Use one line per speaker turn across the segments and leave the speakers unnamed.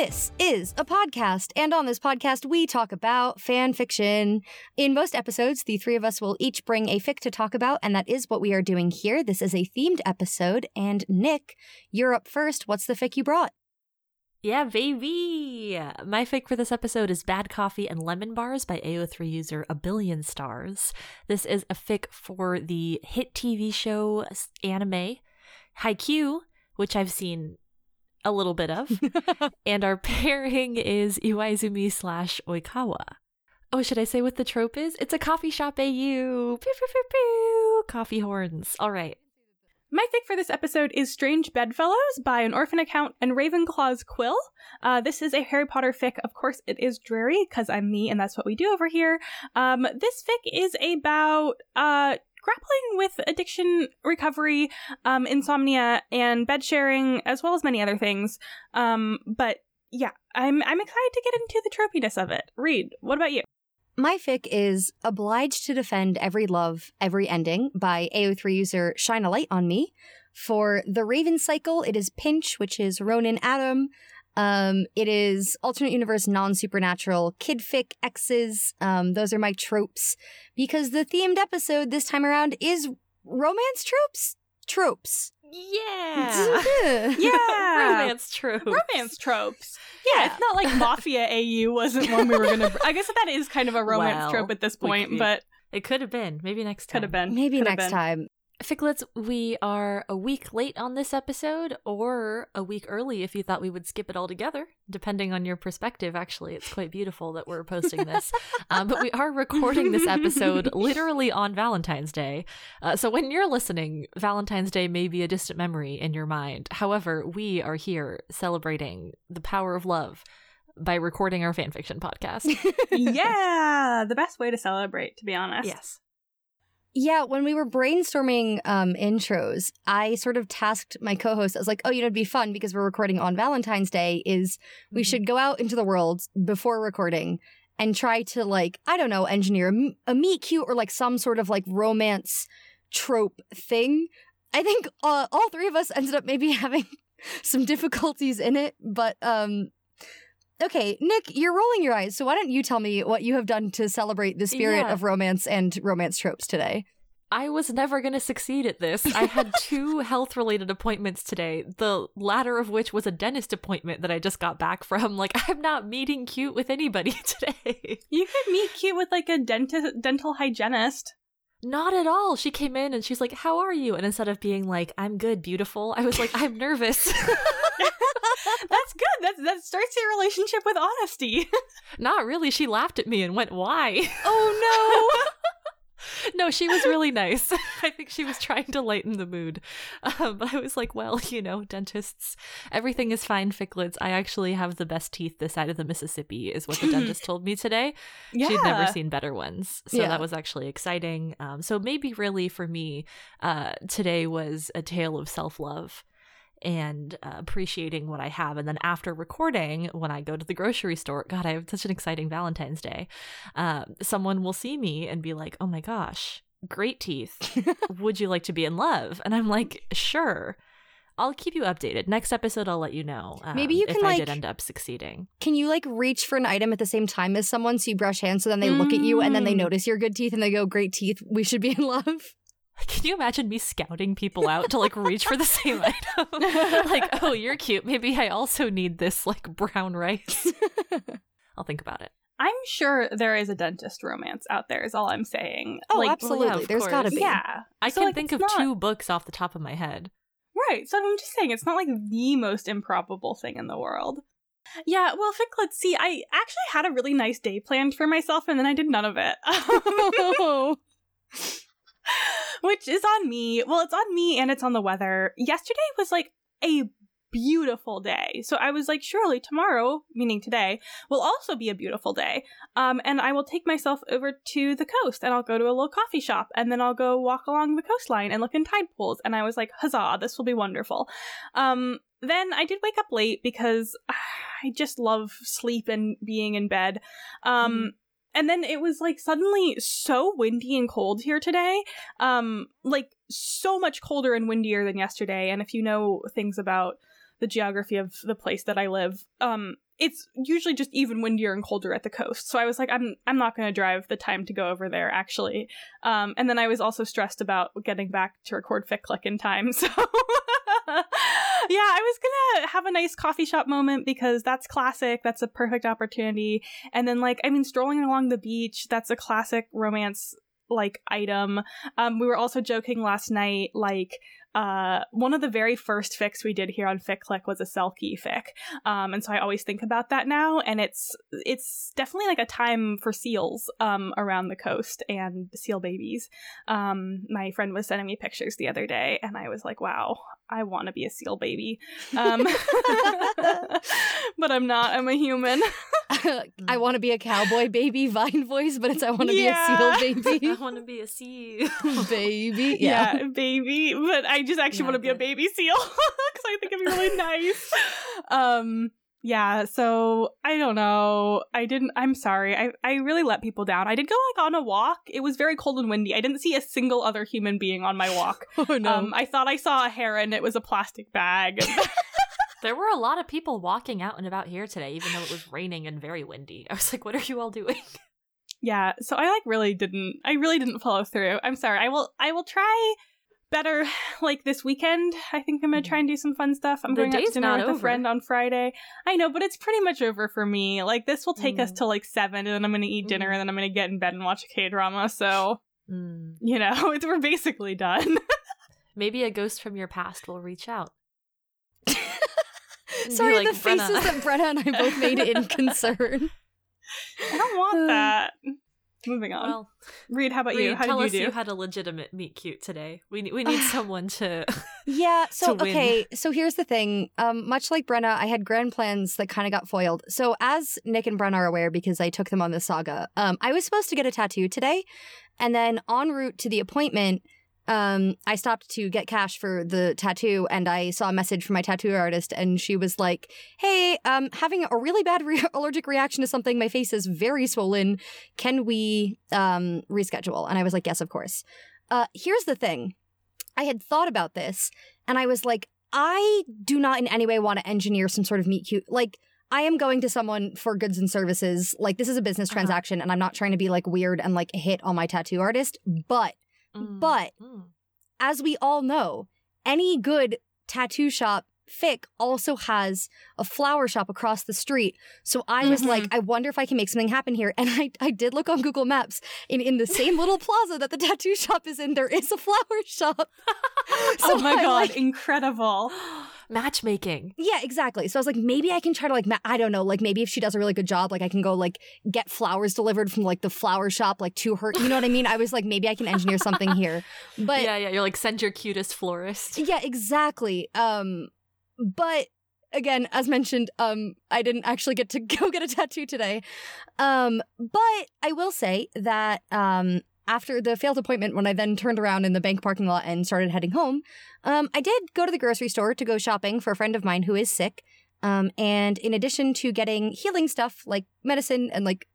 This is a podcast, and on this podcast, we talk about fan fiction. In most episodes, the three of us will each bring a fic to talk about, and that is what we are doing here. This is a themed episode, and Nick, you're up first. What's the fic you brought?
Yeah, baby! My fic for this episode is Bad Coffee and Lemon Bars by AO3 user A Billion Stars. This is a fic for the hit TV show anime Haikyuu, which I've seen a little bit of. and our pairing is Iwaizumi slash Oikawa. Oh, should I say what the trope is? It's a coffee shop AU. Pew, pew, pew, pew. Coffee horns. All right.
My fic for this episode is Strange Bedfellows by an orphan account and Ravenclaw's Quill. Uh, this is a Harry Potter fic. Of course, it is dreary because I'm me and that's what we do over here. Um, this fic is about uh, grappling with addiction recovery, um, insomnia, and bed sharing, as well as many other things. Um, but yeah, I'm I'm excited to get into the tropiness of it. Reed, what about you?
My fic is Obliged to Defend Every Love, Every Ending by AO3 user Shine a Light on Me. For the Raven Cycle, it is Pynch, which is Ronan Adam. Um, it is alternate universe, non supernatural, kid fic X's. Um, those are my tropes because the themed episode this time around is romance tropes. Tropes.
Yeah.
Yeah.
Romance tropes.
romance tropes. Yeah, it's not like Mafia AU wasn't one we were gonna. I guess that is kind of a romance
Well,
trope at this point,
could-
but
It could have been. Maybe next time.
could have been.
Maybe
Coulda
next
been.
time.
Ficlets, we are a week late on this episode, or a week early if you thought we would skip it all together, depending on your perspective. Actually, it's quite beautiful that we're posting this. um, but we are recording this episode literally on Valentine's Day. Uh, so when you're listening, Valentine's Day may be a distant memory in your mind. However, we are here celebrating the power of love by recording our fanfiction podcast.
yeah, the best way to celebrate, to be honest.
yes.
Yeah, when we were brainstorming um, intros, I sort of tasked my co-host. I was like, "Oh, you know, it'd be fun because we're recording on Valentine's Day. Is we
Mhm.
should go out into the world before recording and try to like I don't know, engineer a meet cute or like some sort of like romance trope thing. I think uh, all three of us ended up maybe having some difficulties in it, but um. Okay, Nick, you're rolling your eyes, so why don't you tell me what you have done to celebrate the spirit
Yeah.
of romance and romance tropes today?
I was never going to succeed at this. I had two health related appointments today, the latter of which was a dentist appointment that I just got back from. Like, I'm not meeting cute with anybody today.
You could meet cute with like a dentist, dental hygienist.
Not at all. She came in and she's like, How are you? And instead of being like, I'm good, beautiful, I was like, I'm nervous.
That's good. That's that starts your relationship with honesty.
not really. She laughed at me and went, Why?
oh
no, she was really nice. I think she was trying to lighten the mood. Um, but I was like, well, you know, dentists, everything is fine, ficlets. I actually have the best teeth this side of the Mississippi, is what the dentist told me today.
no!
She'd never seen better ones. So
Yeah.
that was actually exciting. Um, so maybe really for me, uh, today was a tale of self love and uh, appreciating what I have. And then after recording, when I go to the grocery store, God, I have such an exciting Valentine's Day. Uh, someone will see me and be like, oh my gosh, great teeth. Would you like to be in love? And I'm like, sure. I'll keep you updated. Next episode, I'll let you know. um,
Maybe you
if
can,
I
like-
did end up succeeding.
Can you like reach for an item at the same time as someone so you brush hands so then they look at you and then they
Mm.
notice your good teeth and they go, Great teeth, we should be in love?
Can you imagine me scouting people out to like reach for the same item? like, oh, you're cute. Maybe I also need this like brown rice. I'll think about it.
I'm sure there is a dentist romance out there. Is all I'm saying.
Oh,
like,
absolutely.
well, yeah, of
There's
course.
gotta be.
Yeah,
I
So,
can
like,
think of
not-
two books off the top of my head.
Right. So I'm just saying it's not like the most improbable thing in the world. Yeah, well, Vic, let's see. I actually had a really nice day planned for myself, and then I did none of it. Which is on me. Well, it's on me and it's on the weather. Yesterday was like a beautiful day. So I was like, surely tomorrow, meaning today, will also be a beautiful day. Um, and I will take myself over to the coast and I'll go to a little coffee shop and then I'll go walk along the coastline and look in tide pools. And I was like, huzzah, this will be wonderful. Um, then I did wake up late because I just love sleep and being in bed. Um, mm and then it was like suddenly so windy and cold here today. Um like so much colder and windier than yesterday. And if you know things about the geography of the place that i live um it's usually just even windier and colder at the coast. So i was like i'm i'm not going to drive the time to go over there actually. Um and then i was also stressed about getting back to record fic click in time. So yeah, I was gonna have a nice coffee shop moment because that's classic. That's a perfect opportunity. And then, like, I mean, strolling along the beach, that's a classic romance like item. Um, we were also joking last night, like uh, one of the very first fics we did here on Fic Click was a Selkie fic, um, and so I always think about that now. And it's it's definitely like a time for seals um, around the coast and seal babies. Um, my friend was sending me pictures the other day, and I was like, "Wow, I want to be a seal baby," um, but I'm not. I'm a human.
I want to be a cowboy baby Vine voice, but it's I want to yeah.
be a seal baby. I want to be a seal
baby.
Yeah. yeah, baby. But I just actually want to be a baby seal because I think it'd be really nice. Um, yeah. So I don't know. I didn't. I'm sorry. I I really let people down. I did go like on a walk. It was very cold and windy. I didn't see a single other human being on my walk.
oh no. Um,
I thought I saw a heron. It was a plastic bag.
There were a lot of people walking out and about here today, even though it was raining and very windy. I was like, what are you all doing?
Yeah, so I like really didn't I really didn't follow through. I'm sorry. I will I will try better like this weekend. I think I'm gonna try and do some fun stuff. I'm
the
going out to dinner with
over.
a friend on Friday. I know, but it's pretty much over for me. Like this will take mm. us till like seven, and then I'm gonna eat mm. dinner, and then I'm gonna get in bed and watch a K drama. So mm. you know, it's, we're basically done.
Maybe a ghost from your past will reach out.
Sorry, like, the faces Brenna. that Brenna and I both made in concern.
I don't want that. Moving on. Well, Reed, how about
Reed,
you? How
tell
did
you
us do?
you had a legitimate meet cute today. We need we need someone to
Yeah, so to okay, so here's the thing. Um much like Brenna, I had grand plans that kind of got foiled. So as Nick and Brenna are aware because I took them on the saga, um I was supposed to get a tattoo today, and then en route to the appointment, um, I stopped to get cash for the tattoo and I saw a message from my tattoo artist and she was like, Hey, um, having a really bad re- allergic reaction to something. My face is very swollen. Can we, um, reschedule? And I was like, Yes, of course. Uh, here's the thing. I had thought about this and I was like, I do not in any way want to engineer some sort of meet cute. Like, I am going to someone for goods and services. Like, this is a business uh-huh. transaction and I'm not trying to be like weird and like hit on my tattoo artist, but Mm. But mm. as we all know, any good tattoo shop Fic also has a flower shop across the street. So I was mm-hmm. like, I wonder if I can make something happen here. And I, I did look on Google Maps. And in the same little plaza that the tattoo shop is in, there is a flower shop.
so oh my I, God, like, incredible.
matchmaking.
Yeah, exactly. So I was like, maybe I can try to like, ma- I don't know, like maybe if she does a really good job, like I can go like get flowers delivered from like the flower shop like to her. You know what I mean? I was like, maybe I can engineer something here. But
yeah, yeah, you're like send your cutest florist.
Yeah, exactly. Um, but again, as mentioned, um, I didn't actually get to go get a tattoo today. Um, but I will say that um, after the failed appointment, when I then turned around in the bank parking lot and started heading home, um, I did go to the grocery store to go shopping for a friend of mine who is sick. Um, and in addition to getting healing stuff like medicine and like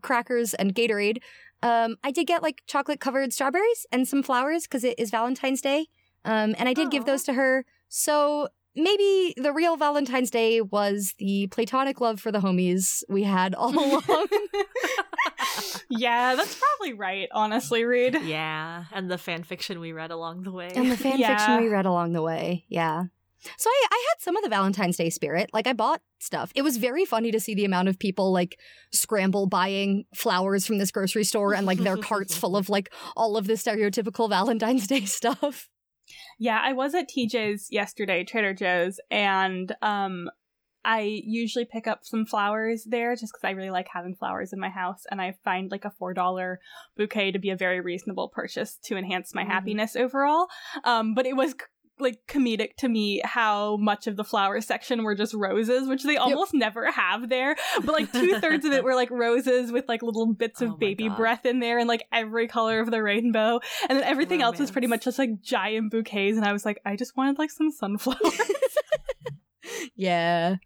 crackers and Gatorade, um, I did get like chocolate covered strawberries and some flowers because it is Valentine's Day. Um, and I did Aww. give those to her. So maybe the real Valentine's Day was the platonic love for the homies we had all along.
yeah, that's probably right, honestly, Reed.
Yeah, and the fan fiction we read along the way.
And the fan yeah. fiction we read along the way. Yeah. So I, I had some of the Valentine's Day spirit. Like I bought stuff. It was very funny to see the amount of people like scramble buying flowers from this grocery store and like their carts full of like all of the stereotypical Valentine's Day stuff.
Yeah, I was at TJ's yesterday, Trader Joe's, and um I usually pick up some flowers there just because I really like having flowers in my house, and I find like a four dollar bouquet to be a very reasonable purchase to enhance my mm-hmm. happiness overall. Um, but it was like comedic to me how much of the flower section were just roses, which they almost never have there. But like two thirds of it were like roses with like little bits of
Oh
baby
God.
breath in there and like every color of the rainbow. And then everything else was pretty much just like giant bouquets. And I was like, I just wanted like some sunflowers.
Yeah.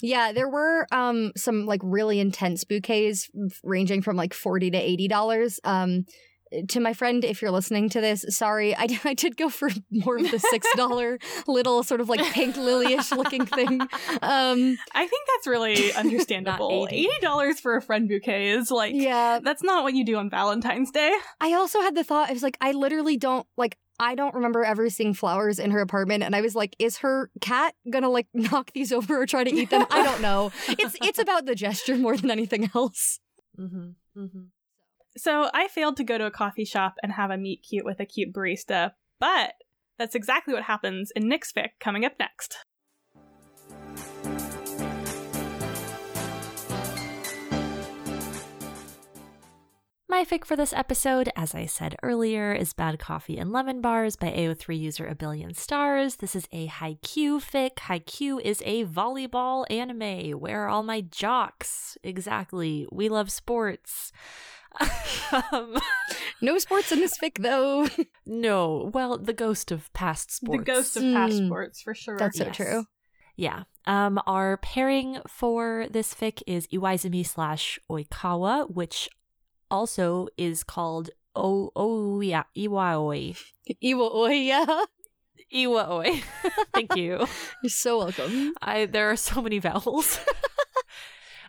Yeah, there were um some like really intense bouquets ranging from like 40 to 80 dollars. Um to my friend, if you're listening to this, sorry, I, I did go for more of the six dollar little sort of like pink lily-ish looking thing. Um,
I think that's really understandable.
80.
$80 for a friend bouquet is like,
yeah,
that's not what you do on Valentine's Day.
I also had the thought, I was like, I literally don't like I don't remember ever seeing flowers in her apartment and I was like, is her cat gonna like knock these over or try to eat them? I don't know. It's it's about the gesture more than anything else.
Mm-hmm, hmm
So I failed to go to a coffee shop and have a meet cute with a cute barista, but that's exactly what happens in Nick's fic coming up next.
My fic for this episode, as I said earlier, is Bad Coffee and Lemon Bars by AO3 user A Billion Stars. This is a Haikyuu fic. Haikyuu is a volleyball anime. Where are all my jocks? Exactly. We love sports. Um,
No sports in this fic though.
no, well, the ghost of past sports.
The ghost of
Mm.
passports, for sure.
That's so
Yes.
true.
Yeah. Um, our pairing for this fic is Iwaizumi slash Oikawa, which also is called O Oh yeah Iwaoi.
Iwa Oya.
Iwaoi. Thank you.
You're so welcome.
I there are so many vowels.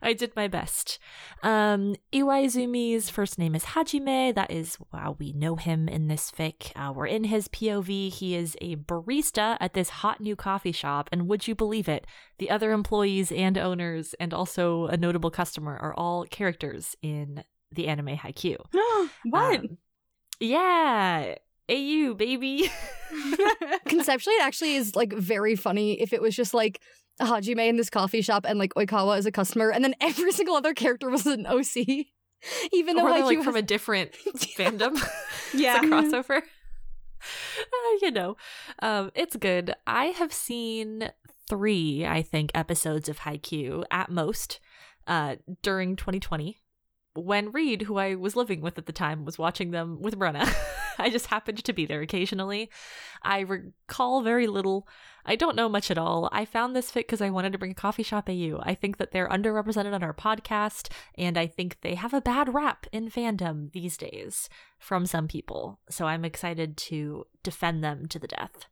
I did my best. Um, Iwaizumi's first name is Hajime. That is wow, we know him in this fic. Uh, we're in his POV. He is a barista at this hot new coffee shop, and would you believe it? The other employees and owners, and also a notable customer, are all characters in the anime Haikyuu.
what?
Um, yeah, AU baby.
Conceptually, it actually is like very funny if it was just like Hajime in this coffee shop and like Oikawa as a customer, and then every single other character was an OC. Even though
or they're like
has-
from a different fandom.
yeah.
it's a crossover. Uh, you know, um, it's good. I have seen three, I think, episodes of Haikyuu at most uh, during 2020 when Reed, who I was living with at the time, was watching them with Brenna. I just happened to be there occasionally. I recall very little. I don't know much at all. I found this fit because I wanted to bring a coffee shop AU. I think that they're underrepresented on our podcast, and I think they have a bad rap in fandom these days from some people. So I'm excited to defend them to the death.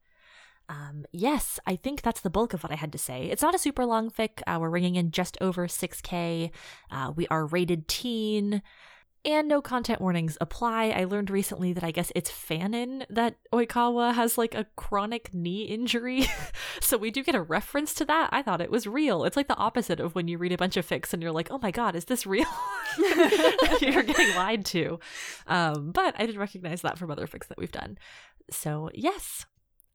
Um, yes, I think that's the bulk of what I had to say. It's not a super long fic. Uh, we're ringing in just over 6K. Uh, we are rated teen. And no content warnings apply. I learned recently that I guess it's fanon that Oikawa has like a chronic knee injury. so we do get a reference to that. I thought it was real. It's like the opposite of when you read a bunch of fics and you're like, oh my god, is this real? you're getting lied to. Um, but I did recognize that from other fics that we've done. So yes,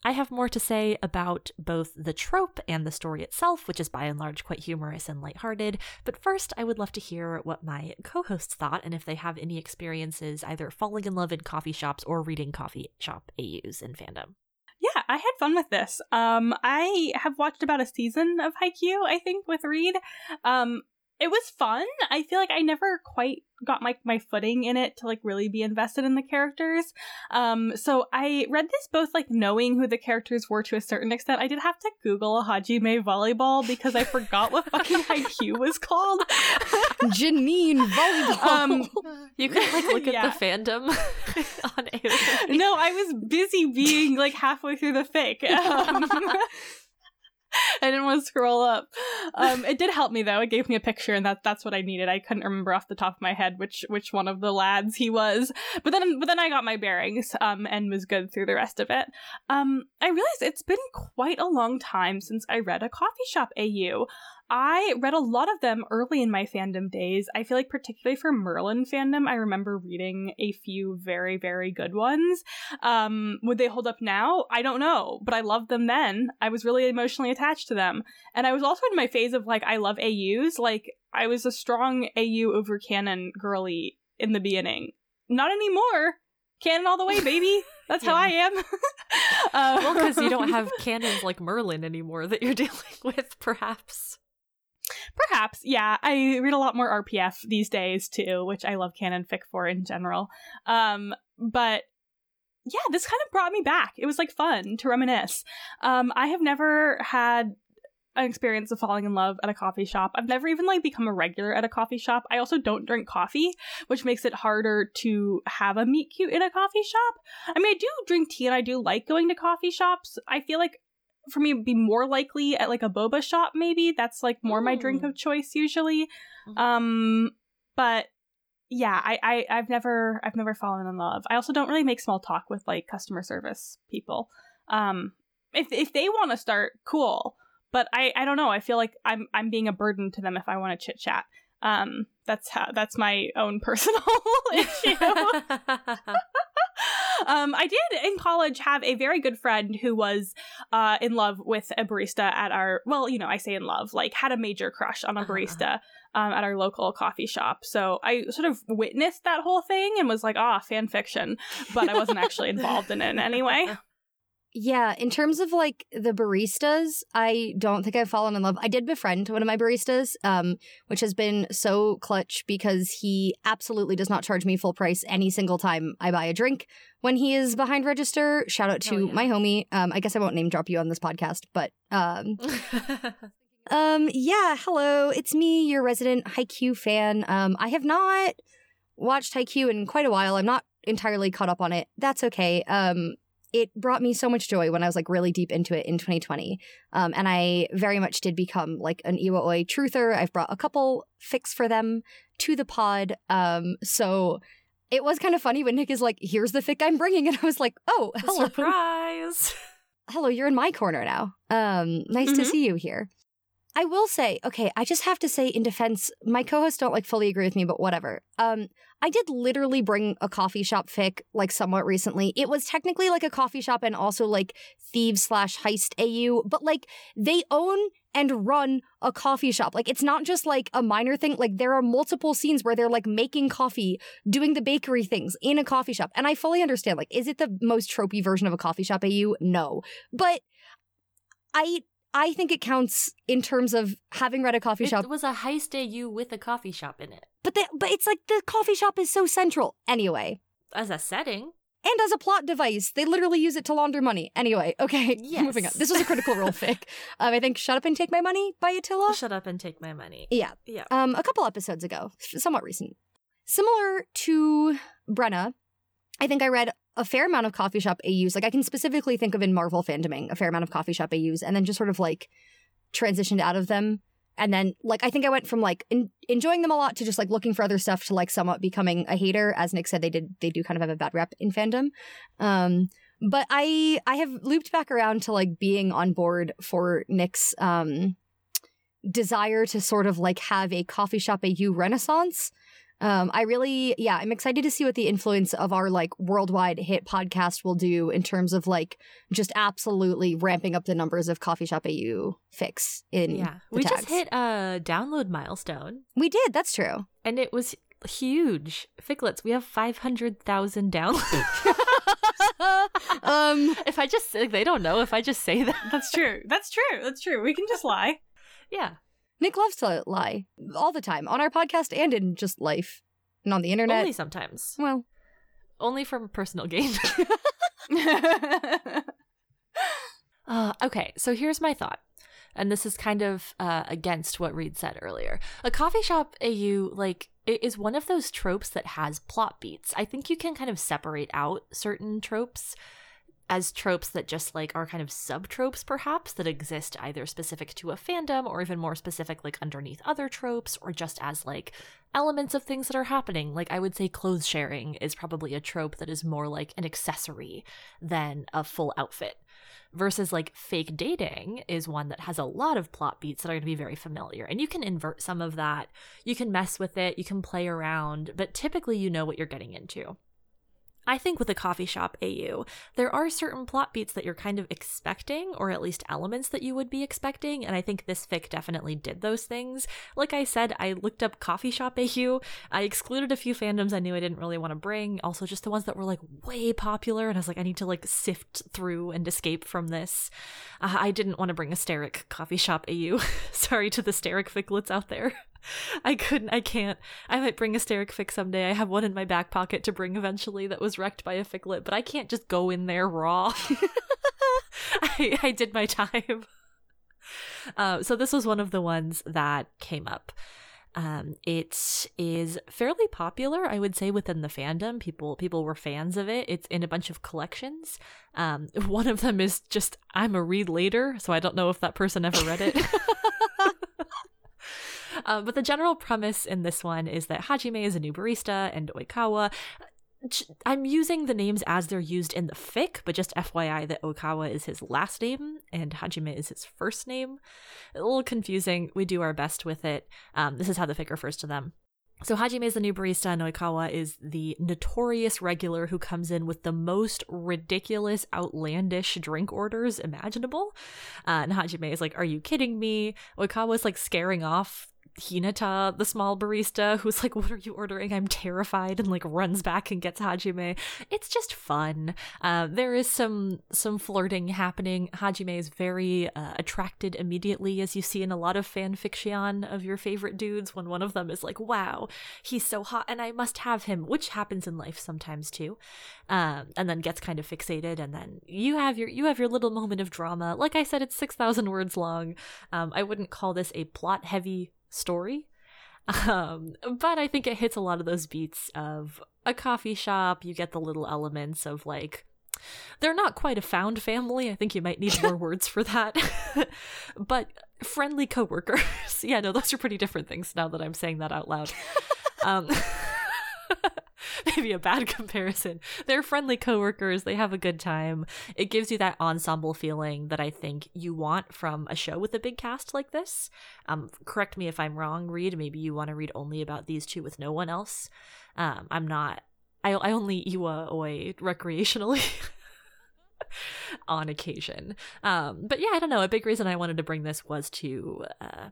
I have more to say about both the trope and the story itself, which is by and large quite humorous and lighthearted. But first, I would love to hear what my co hosts thought and if they have any experiences either falling in love in coffee shops or reading coffee shop AUs in fandom.
Yeah, I had fun with this. Um, I have watched about a season of Haikyuu, I think, with Reed. Um, it was fun. I feel like I never quite got my, my footing in it to like really be invested in the characters. Um, so I read this both like knowing who the characters were to a certain extent. I did have to Google Hajime volleyball because I forgot what fucking IQ was called.
Janine volleyball.
Um,
You could like look at the fandom on AU.
no, I was busy being like halfway through the fic. Um, I didn't want to scroll up. Um, it did help me though. It gave me a picture, and that that's what I needed. I couldn't remember off the top of my head which which one of the lads he was, but then but then I got my bearings um, and was good through the rest of it. Um, I realized it's been quite a long time since I read a coffee shop AU. I read a lot of them early in my fandom days. I feel like, particularly for Merlin fandom, I remember reading a few very, very good ones. Um, would they hold up now? I don't know, but I loved them then. I was really emotionally attached to them. And I was also in my phase of like, I love AUs. Like, I was a strong AU over canon girly in the beginning. Not anymore. Canon all the way, baby. That's how I am.
uh, well, because you don't have canons like Merlin anymore that you're dealing with, perhaps.
Perhaps, yeah. I read a lot more RPF these days too, which I love canon fic for in general. Um, but yeah, this kind of brought me back. It was like fun to reminisce. Um, I have never had an experience of falling in love at a coffee shop. I've never even like become a regular at a coffee shop. I also don't drink coffee, which makes it harder to have a meet cute in a coffee shop. I mean, I do drink tea and I do like going to coffee shops. I feel like for me be more likely at like a boba shop maybe. That's like more mm. my drink mm. of choice usually. Mm-hmm. Um but yeah, I, I I've never I've never fallen in love. I also don't really make small talk with like customer service people. Um if if they want to start, cool but I I don't know. I feel like I'm I'm being a burden to them if I want to chit chat. Um, that's how that's my own personal issue. um, I did in college have a very good friend who was uh, in love with a barista at our well, you know, I say in love, like had a major crush on a uh-huh. barista um, at our local coffee shop. So I sort of witnessed that whole thing and was like, ah, fan fiction, but I wasn't actually involved in it in any way.
Yeah, in terms of like the baristas, I don't think I've fallen in love. I did befriend one of my baristas, um, which has been so clutch because he absolutely does not charge me full price any single time I buy a drink when he is behind register. Shout out to oh, yeah. my homie. Um, I guess I won't name drop you on this podcast, but um, um, yeah, hello, it's me, your resident Haikyuu fan. Um, I have not watched Haikyuu in quite a while. I'm not entirely caught up on it. That's okay. Um, it brought me so much joy when I was like really deep into it in 2020. Um, and I very much did become like an Iwaoi truther. I've brought a couple fics for them to the pod. Um, so it was kind of funny when Nick is like, here's the fic I'm bringing. And I was like, oh, hello.
Surprise.
hello, you're in my corner now. Um, nice mm-hmm. to see you here. I will say, okay, I just have to say in defense, my co-hosts don't like fully agree with me, but whatever. Um, I did literally bring a coffee shop fic like somewhat recently. It was technically like a coffee shop and also like thieves slash heist AU, but like they own and run a coffee shop. Like it's not just like a minor thing. Like there are multiple scenes where they're like making coffee, doing the bakery things in a coffee shop. And I fully understand. Like, is it the most tropey version of a coffee shop AU? No. But I I think it counts in terms of having read a coffee
it
shop.
It was a heist AU with a coffee shop in it.
But the, but it's like the coffee shop is so central anyway.
As a setting.
And as a plot device, they literally use it to launder money. Anyway, okay, yes. moving on. This was a critical role fic. Um, I think "Shut Up and Take My Money" by Attila.
Shut up and take my money.
Yeah,
yeah.
Um, a couple episodes ago, somewhat recent. Similar to Brenna, I think I read a fair amount of coffee shop AUs. Like I can specifically think of in Marvel fandoming a fair amount of coffee shop AUs, and then just sort of like transitioned out of them. And then like I think I went from like in- enjoying them a lot to just like looking for other stuff to like somewhat becoming a hater. As Nick said, they did they do kind of have a bad rep in fandom. Um, but I I have looped back around to like being on board for Nick's um desire to sort of like have a coffee shop AU renaissance um, I really, yeah, I'm excited to see what the influence of our like worldwide hit podcast will do in terms of like just absolutely ramping up the numbers of coffee shop AU fics in. Yeah,
we
tags.
just hit a download milestone.
We did. That's true,
and it was huge. Ficlets, we have five hundred thousand downloads. um, if I just like, they don't know if I just say that.
That's true. That's true. That's true. We can just lie.
Yeah.
Nick loves to lie all the time on our podcast and in just life and on the internet.
Only sometimes.
Well,
only from personal gain. uh, okay, so here's my thought. And this is kind of uh, against what Reed said earlier. A coffee shop AU, like, is one of those tropes that has plot beats. I think you can kind of separate out certain tropes as tropes that just like are kind of sub tropes perhaps that exist either specific to a fandom or even more specific like underneath other tropes or just as like elements of things that are happening. Like i would say clothes sharing is probably a trope that is more like an accessory than a full outfit versus like fake dating is one that has a lot of plot beats that are going to be very familiar and you can invert some of that. You can mess with it. You can play around but typically you know what you're getting into I think with a coffee shop AU, there are certain plot beats that you're kind of expecting, or at least elements that you would be expecting, and I think this fic definitely did those things. Like I said, I looked up coffee shop AU. I excluded a few fandoms I knew I didn't really want to bring, also just the ones that were like way popular, and I was like, I need to like sift through and escape from this. Uh, I didn't want to bring a Sterek coffee shop AU. Sorry to the Sterek ficlets out there. I couldn't, I can't. I might bring a Sterek fic someday. I have one in my back pocket to bring eventually that was wrecked by a ficlet, but I can't just go in there raw. I, I did my time. Uh, so this was one of the ones that came up. Um, it is fairly popular, I would say, within the fandom. People people were fans of it. It's in a bunch of collections. Um, one of them is just I'm a read later, so I don't know if that person ever read it. Uh, but the general premise in this one is that Hajime is a new barista and Oikawa. I'm using the names as they're used in the fic, but just FYI that Oikawa is his last name and Hajime is his first name. A little confusing. We do our best with it. Um, this is how the fic refers to them. So Hajime is the new barista, and Oikawa is the notorious regular who comes in with the most ridiculous, outlandish drink orders imaginable. Uh, and Hajime is like, "Are you kidding me?" Oikawa is like scaring off Hinata, the small barista, who's like, What are you ordering? I'm terrified, and like runs back and gets Hajime. It's just fun. Uh, there is some some flirting happening. Hajime is very uh, attracted immediately, as you see in a lot of fan fiction of your favorite dudes, when one of them is like, Wow, he's so hot and I must have him, which happens in life sometimes too. Um, and then gets kind of fixated, and then you have your you have your little moment of drama. Like I said, it's six thousand words long. Um, I wouldn't call this a plot heavy story. Um, but I think it hits a lot of those beats of a coffee shop. You get the little elements of like, they're not quite a found family. I think you might need more words for that. but friendly coworkers. yeah, no, those are pretty different things now that I'm saying that out loud. Um, maybe a bad comparison. They're friendly coworkers, they have a good time. It gives you that ensemble feeling that I think you want from a show with a big cast like this. Um, correct me if I'm wrong, Reed. Maybe you want to read only about these two with no one else. Um, I'm not. I, I only Iwa Oi recreationally. on occasion. Um, but yeah, I don't know. A big reason I wanted to bring this was to uh,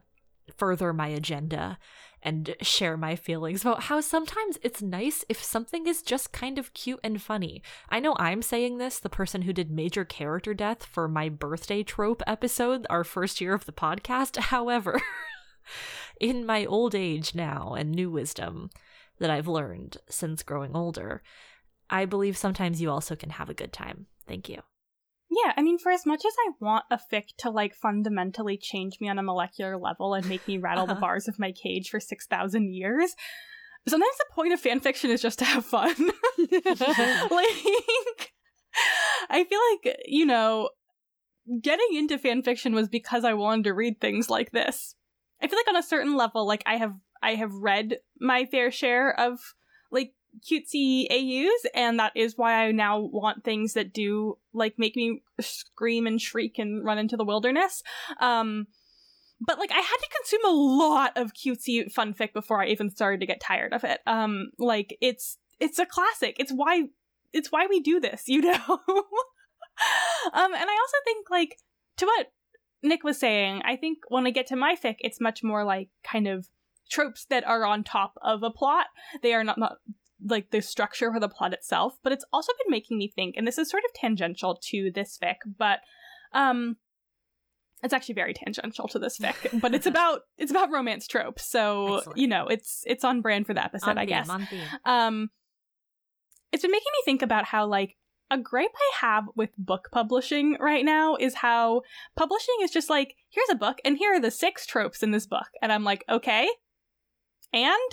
further my agenda and share my feelings about how sometimes it's nice if something is just kind of cute and funny. I know I'm saying this, the person who did major character death for my birthday trope episode, our first year of the podcast. However, in my old age now and new wisdom that I've learned since growing older, I believe sometimes you also can have a good time. Thank you.
Yeah, I mean, for as much as I want a fic to like fundamentally change me on a molecular level and make me rattle uh-huh. the bars of my cage for 6,000 years, sometimes the point of fan fiction is just to have fun. like, I feel like, you know, getting into fan fiction was because I wanted to read things like this. I feel like on a certain level, like I have I have read my fair share of like cutesy AUs, and that is why I now want things that do like make me scream and shriek and run into the wilderness. Um, but like I had to consume a lot of cutesy funfic before I even started to get tired of it. Um, like it's it's a classic. It's why it's why we do this, you know. um, and I also think like to what Nick was saying, I think when I get to my fic, it's much more like kind of tropes that are on top of a plot. They are not, not like the structure or the plot itself, but it's also been making me think, and this is sort of tangential to this fic, but um it's actually very tangential to this fic, but it's about it's about romance tropes. So, Excellent. you know, it's it's on brand for the episode, on I theme, guess. Um it's been making me think about how like a gripe I have with book publishing right now is how publishing is just like, here's a book and here are the six tropes in this book. And I'm like, okay. And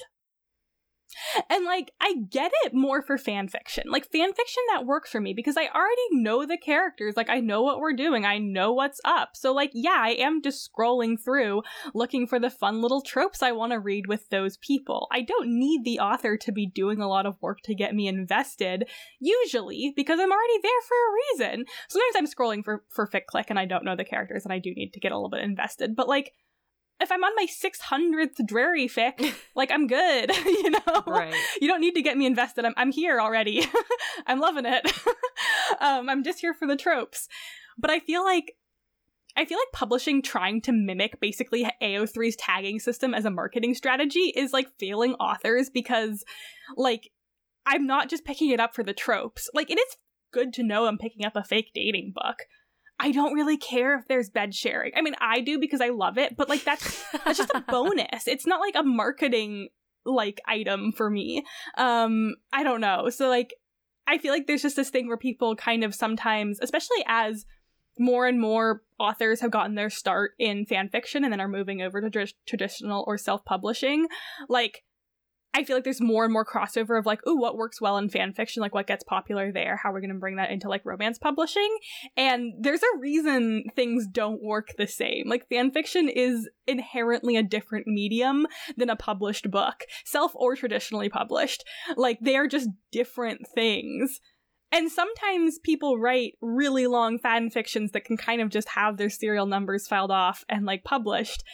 and like, I get it more for fan fiction. Like, fan fiction that works for me because I already know the characters. Like, I know what we're doing. I know what's up. So, like, yeah, I am just scrolling through looking for the fun little tropes I want to read with those people. I don't need the author to be doing a lot of work to get me invested, usually, because I'm already there for a reason. Sometimes I'm scrolling for, for fic click and I don't know the characters and I do need to get a little bit invested. But, like, if I'm on my 600th dreary fic, like I'm good, you know?
Right.
You don't need to get me invested. I'm, I'm here already. I'm loving it. um, I'm just here for the tropes. But I feel like I feel like publishing trying to mimic basically AO3's tagging system as a marketing strategy is like failing authors because like I'm not just picking it up for the tropes. Like it is good to know I'm picking up a fake dating book. I don't really care if there's bed sharing. I mean, I do because I love it, but like that's that's just a bonus. It's not like a marketing like item for me. Um I don't know. So like I feel like there's just this thing where people kind of sometimes, especially as more and more authors have gotten their start in fan fiction and then are moving over to tr- traditional or self-publishing like i feel like there's more and more crossover of like oh what works well in fan fiction? Like what gets popular there? How we're going to bring that into like romance publishing? And there's a reason things don't work the same. Like fan fiction is inherently a different medium than a published book self or traditionally published. Like they are just different things. And sometimes people write really long fan fictions that can kind of just have their serial numbers filed off and like published.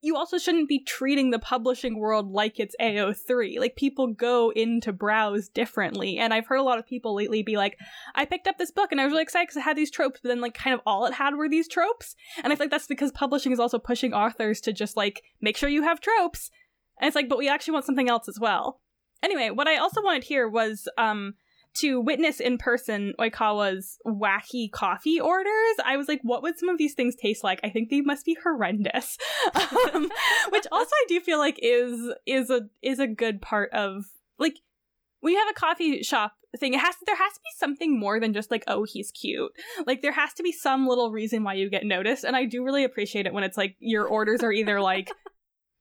You also shouldn't be treating the publishing world like it's AO3. Like people go into browse differently. And I've heard a lot of people lately be like, I picked up this book and I was really excited because it had these tropes, but then like kind of all it had were these tropes. And I feel like that's because publishing is also pushing authors to just like make sure you have tropes. And it's like, but we actually want something else as well. Anyway, what I also wanted here was um to witness in person Oikawa's wacky coffee orders, I was like, what would some of these things taste like? I think they must be horrendous. um, which also I do feel like is is a is a good part of like when you have a coffee shop thing, it has to, there has to be something more than just like, oh, he's cute. Like there has to be some little reason why you get noticed. And I do really appreciate it when it's like your orders are either like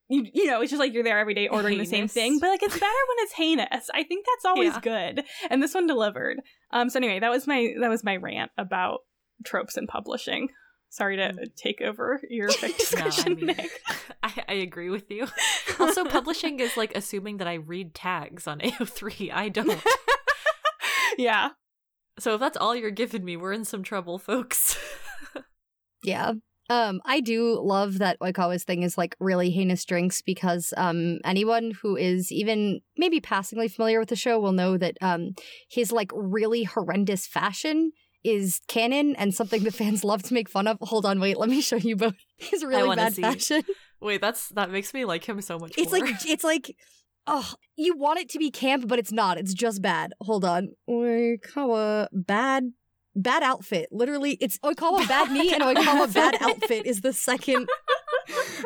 you, you know, it's just like you're there every day ordering
Heinous.
the same thing, but like it's better when it's heinous. I think that's always
Yeah.
good, and this one delivered. Um, so anyway, that was my that was my rant about tropes in publishing. Sorry to take over your fic
No, I
discussion,
mean,
Nick.
I, I agree with you. Also, publishing is like assuming that I read tags on AO3. I don't.
yeah,
So if that's all you're giving me, we're in some trouble, folks.
Yeah. Um, I do love that Oikawa's thing is like really heinous drinks because um anyone who is even maybe passingly familiar with the show will know that um his like really horrendous fashion is canon and something that fans love to make fun of. Hold on, wait, let me show you both his really bad
see.
fashion.
Wait, that's that makes me like him so much
It's
more.
like it's like oh, you want it to be camp, but it's not. It's just bad. Hold on. Oikawa bad bad outfit. Literally, it's I call Oikawa bad me and I call Oikawa bad outfit is the second.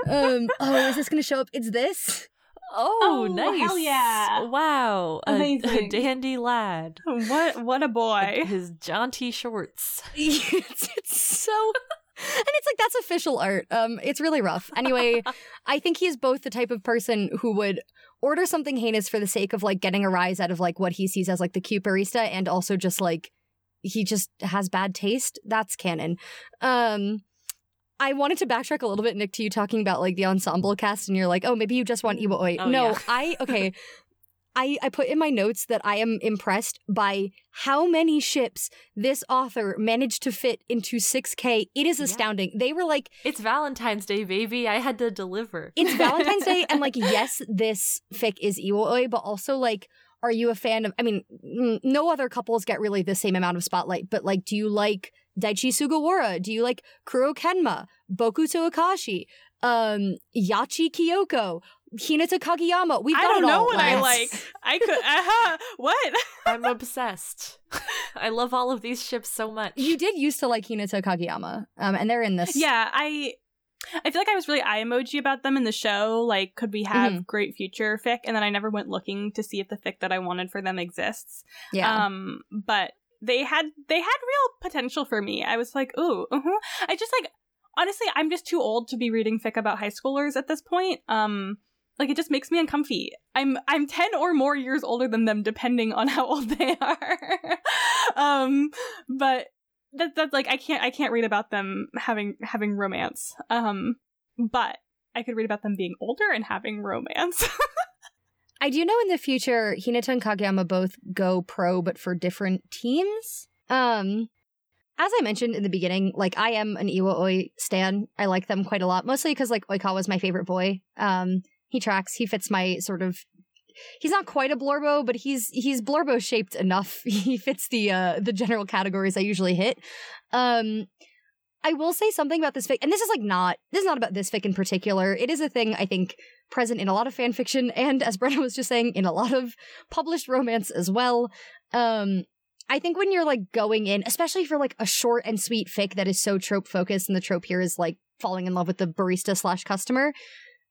Um. Oh, is this gonna show up? It's this.
oh,
Oh,
nice.
hell yeah.
Wow. A, a
Amazing.
dandy lad.
what what a boy.
His jaunty shorts.
it's, it's so. And it's like that's official art. Um, it's really rough. Anyway, I think he is both the type of person who would order something heinous for the sake of like getting a rise out of like what he sees as like the cute barista, and also just like he just has bad taste. That's canon. Um, I wanted to backtrack a little bit, Nick, to you talking about like the ensemble cast, and you're like, oh, maybe you just want Iwa Oi.
Oh,
no,
yeah.
I okay. I, I put in my notes that I am impressed by how many ships this author managed to fit into 6K. It is
Yeah.
astounding. They were like,
It's Valentine's Day, baby. I had to deliver.
it's Valentine's Day, and like, yes, this fic is Iwaoi, but also like, are you a fan of? I mean, mm, no other couples get really the same amount of spotlight, but like, do you like Daichi Sugawara? Do you like Kuroo Kenma, Bokuto Akashi, um, Yachi Kyoko, Hinata Kageyama? We've
I don't
it
know
all.
what I like. I could. Uh-huh. What?
I'm obsessed. I love all of these ships so much.
You did used to like Hinata Kageyama, um, and they're in this.
Yeah, I I feel like I was really eye emoji about them in the show. Like, could we have great future fic? And then I never went looking to see if the fic that I wanted for them exists.
yeah.
Um, but they had they had real potential for me. I was like, ooh, uh-huh. I just like honestly, I'm just too old to be reading fic about high schoolers at this point. Um, like it just makes me uncomfy. I'm I'm ten or more years older than them, depending on how old they are. um, but that that's like I can't I can't read about them having having romance. Um, but I could read about them being older and having romance.
I do know in the future Hinata and Kageyama both go pro, but for different teams. Um, as I mentioned in the beginning, like I am an Iwa Oi stan. I like them quite a lot, mostly because like Oikawa's my favorite boy. Um, he tracks. He fits my sort of. He's not quite a Blorbo, but he's he's Blorbo shaped enough. he fits the uh the general categories I usually hit. Um, I will say something about this fic, and this is like not this is not about this fic in particular. It is a thing I think present in a lot of fan fiction, and as Brenna was just saying, in a lot of published romance as well. Um, I think when you're like going in, especially for like a short and sweet fic that is so trope focused, and the trope here is like falling in love with the barista slash customer,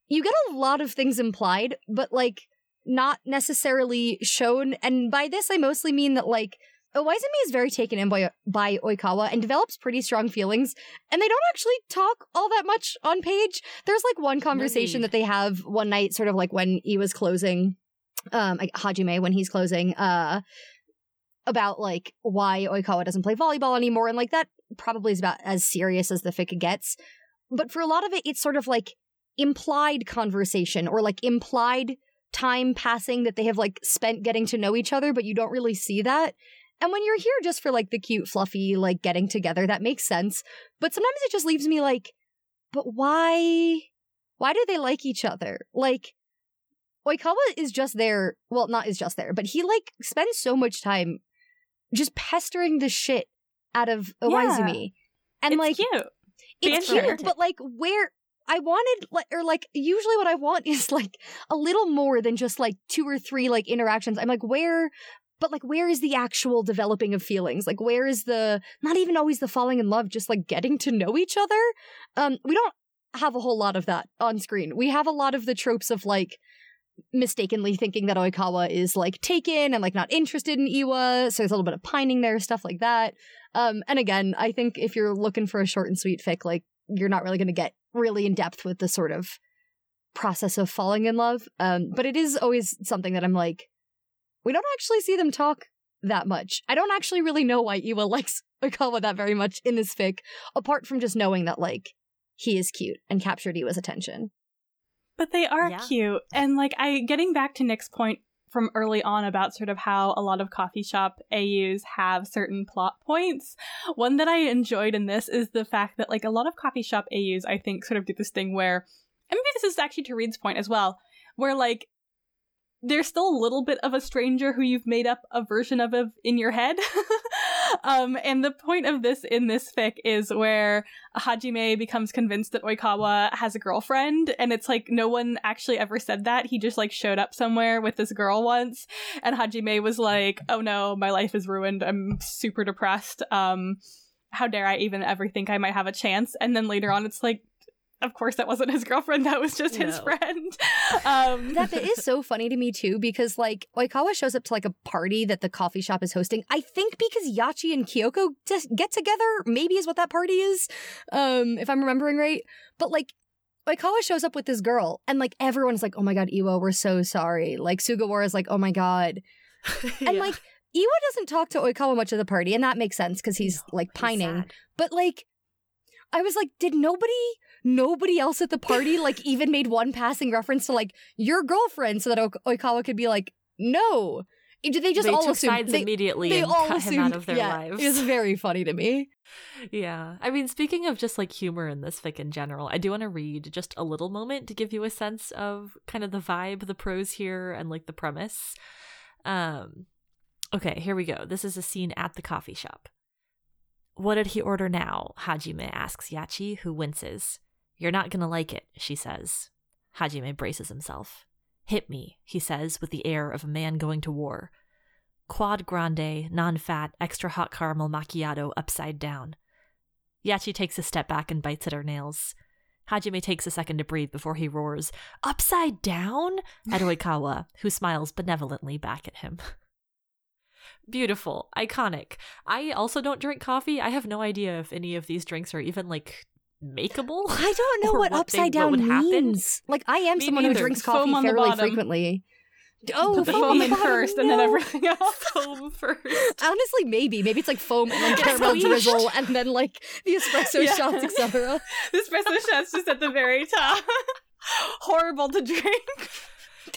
you get a lot of things implied, but like not necessarily shown. And by this, I mostly mean that like Iwaizumi is very taken in by, by Oikawa and develops pretty strong feelings, and they don't actually talk all that much on page. There's like one conversation that they have one night, sort of like when he was closing, um, like Hajime when he's closing, uh, about like why Oikawa doesn't play volleyball anymore, and like that probably is about as serious as the fic gets. But for a lot of it, it's sort of like implied conversation or like implied time passing that they have like spent getting to know each other, but you don't really see that. And when you're here just for like the cute, fluffy, like getting together, that makes sense. But sometimes it just leaves me like, but why? Why do they like each other? Like, Oikawa is just there. Well, not is just there, but he like spends so much time just pestering the shit out of Iwaizumi.
Yeah. And
it's like
cute.
It's cute, but like where I wanted or like usually what I want is like a little more than just like two or three like interactions. I'm like where but like where is the actual developing of feelings? Like where is the not even always the falling in love, just like getting to know each other? Um we don't have a whole lot of that on screen. We have a lot of the tropes of like mistakenly thinking that Oikawa is like taken and like not interested in Iwa, so there's a little bit of pining there, stuff like that. Um, and again, I think if you're looking for a short and sweet fic, like you're not really going to get really in depth with the sort of process of falling in love. Um, but it is always something that I'm like, we don't actually see them talk that much. I don't actually really know why Iwa likes Oikawa that very much in this fic, apart from just knowing that like he is cute and captured Iwa's attention.
But they are
Yeah.
cute. And like I getting back to Nick's point from early on about sort of how a lot of coffee shop AUs have certain plot points. One that I enjoyed in this is the fact that like a lot of coffee shop AUs I think sort of do this thing where and maybe this is actually to Reed's point as well, where like there's still a little bit of a stranger who you've made up a version of, of in your head. um, and the point of this in this fic is where Hajime becomes convinced that Oikawa has a girlfriend, and it's like no one actually ever said that. He just like showed up somewhere with this girl once, and Hajime was like, "Oh no, my life is ruined. I'm super depressed. Um, how dare I even ever think I might have a chance?" And then later on, it's like. Of course, that wasn't his girlfriend. That was just his friend. Um,
That bit is so funny to me too because like Oikawa shows up to like a party that the coffee shop is hosting. I think because Yachi and Kyoko just get together, maybe is what that party is, um, if I'm remembering right. But like Oikawa shows up with this girl, and like everyone's like, "Oh my god, Iwa, we're so sorry." Like Sugawara is like, "Oh my god," and
Yeah.
like Iwa doesn't talk to Oikawa much at the party, and that makes sense because he's
No,
like pining.
sad.
But like, I was like, did nobody, nobody else at the party like even made one passing reference to like your girlfriend so that o- Oikawa could be like, no? Did they just
they
all
took sides
they,
immediately
they
and
all
cut
assumed
him out of their
yeah,
lives.
It was very funny to me.
Yeah. I mean, speaking of just like humor in this fic in general, I do want to read just a little moment to give you a sense of kind of the vibe, the prose here, and like the premise. Um, okay, here we go. This is a scene at the coffee shop. What did he order now? Hajime asks Yachi, who winces. You're not gonna like it, she says. Hajime braces himself. Hit me, he says, with the air of a man going to war. Quad grande, non fat, extra hot caramel macchiato upside down. Yachi takes a step back and bites at her nails. Hajime takes a second to breathe before he roars, Upside down? at Oikawa, who smiles benevolently back at him. Beautiful. Iconic. I also don't drink coffee. I have no idea if any of these drinks are even like makeable.
I don't know what,
what they-
upside
what
down
happen.
means. Like I am
Me
someone who
neither.
drinks
Foam
coffee
on
fairly frequently. Oh,
put the
foam
foam in
bottom,
first and then everything else.
Foam first.
Honestly, maybe. Maybe it's like foam and then caramel drizzle and then like the espresso
Yeah.
shots, etc.
The espresso shot's just at the very top. Horrible to drink.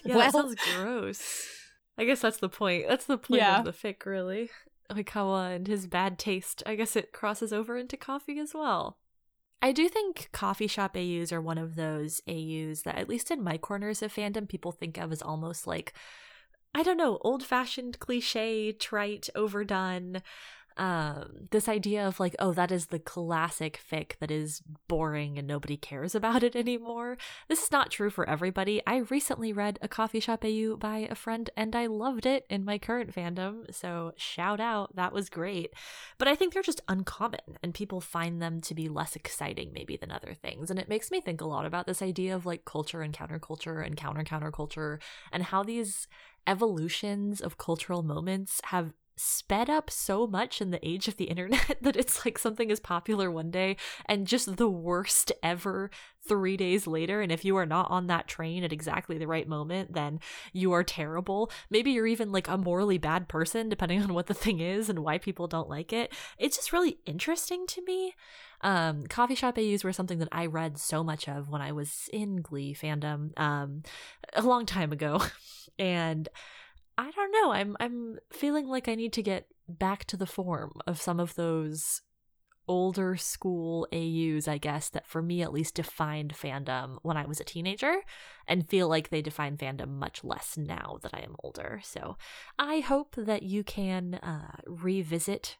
Yeah,
Well-
that sounds gross. I guess that's the point. That's the point
Yeah.
of the fic, really. Oikawa uh, and his bad taste. I guess it crosses over into coffee as well. I do think coffee shop AUs are one of those AUs that, at least in my corners of fandom, people think of as almost like, I don't know, old fashioned, cliche, trite, overdone um this idea of like oh that is the classic fic that is boring and nobody cares about it anymore. This is not true for everybody. I recently read a coffee shop au by a friend and i loved it in my current fandom so shout out. That was great. But i think they're just uncommon and people find them to be less exciting maybe than other things. And it makes me think a lot about this idea of like culture and counterculture and counter counterculture and how these evolutions of cultural moments have sped up so much in the age of the internet that it's like something is popular one day and just the worst ever three days later. And if you are not on that train at exactly the right moment, then you are terrible. Maybe you're even like a morally bad person, depending on what the thing is and why people don't like it. It's just really interesting to me. Um, coffee shop AUs were something that I read so much of when I was in Glee fandom um, a long time ago. and I don't know. I'm I'm feeling like I need to get back to the form of some of those older school AUs, I guess, that for me at least defined fandom when I was a teenager and feel like they define fandom much less now that I am older. So I hope that you can uh, revisit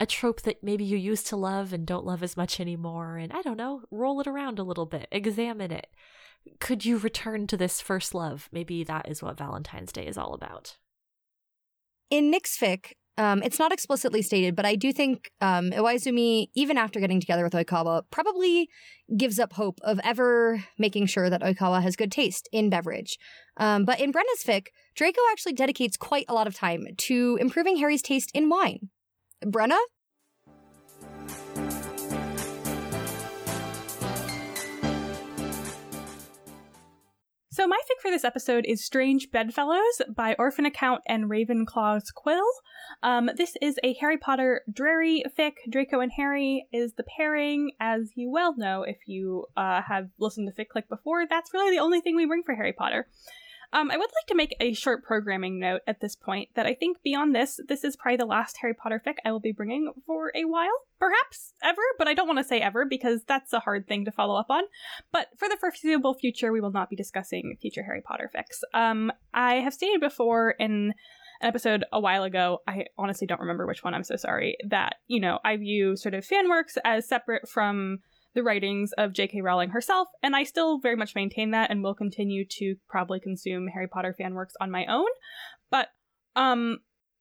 a trope that maybe you used to love and don't love as much anymore. And I don't know, roll it around a little bit, examine it could you return to this first love? Maybe that is what Valentine's Day is all about.
In Nick's fic, um, it's not explicitly stated, but I do think um, Iwaizumi, even after getting together with Oikawa, probably gives up hope of ever making sure that Oikawa has good taste in beverage. Um, but in Brenna's fic, Draco actually dedicates quite a lot of time to improving Harry's taste in wine. Brenna,
So my fic for this episode is Strange Bedfellows by Orphan Account and Ravenclaw's Quill. Um, this is a Harry Potter Drarry fic. Draco and Harry is the pairing, as you well know if you uh, have listened to fic click before. That's really the only thing we bring for Harry Potter. Um, I would like to make a short programming note at this point that I think beyond this, this is probably the last Harry Potter fic I will be bringing for a while, perhaps ever, but I don't want to say ever because that's a hard thing to follow up on. But for the foreseeable future, we will not be discussing future Harry Potter fics. Um, I have stated before in an episode a while ago, I honestly don't remember which one, I'm so sorry, that, you know, I view sort of fan works as separate from the writings of J.K. Rowling herself, and I still very much maintain that and will continue to probably consume Harry Potter fan works on my own. But um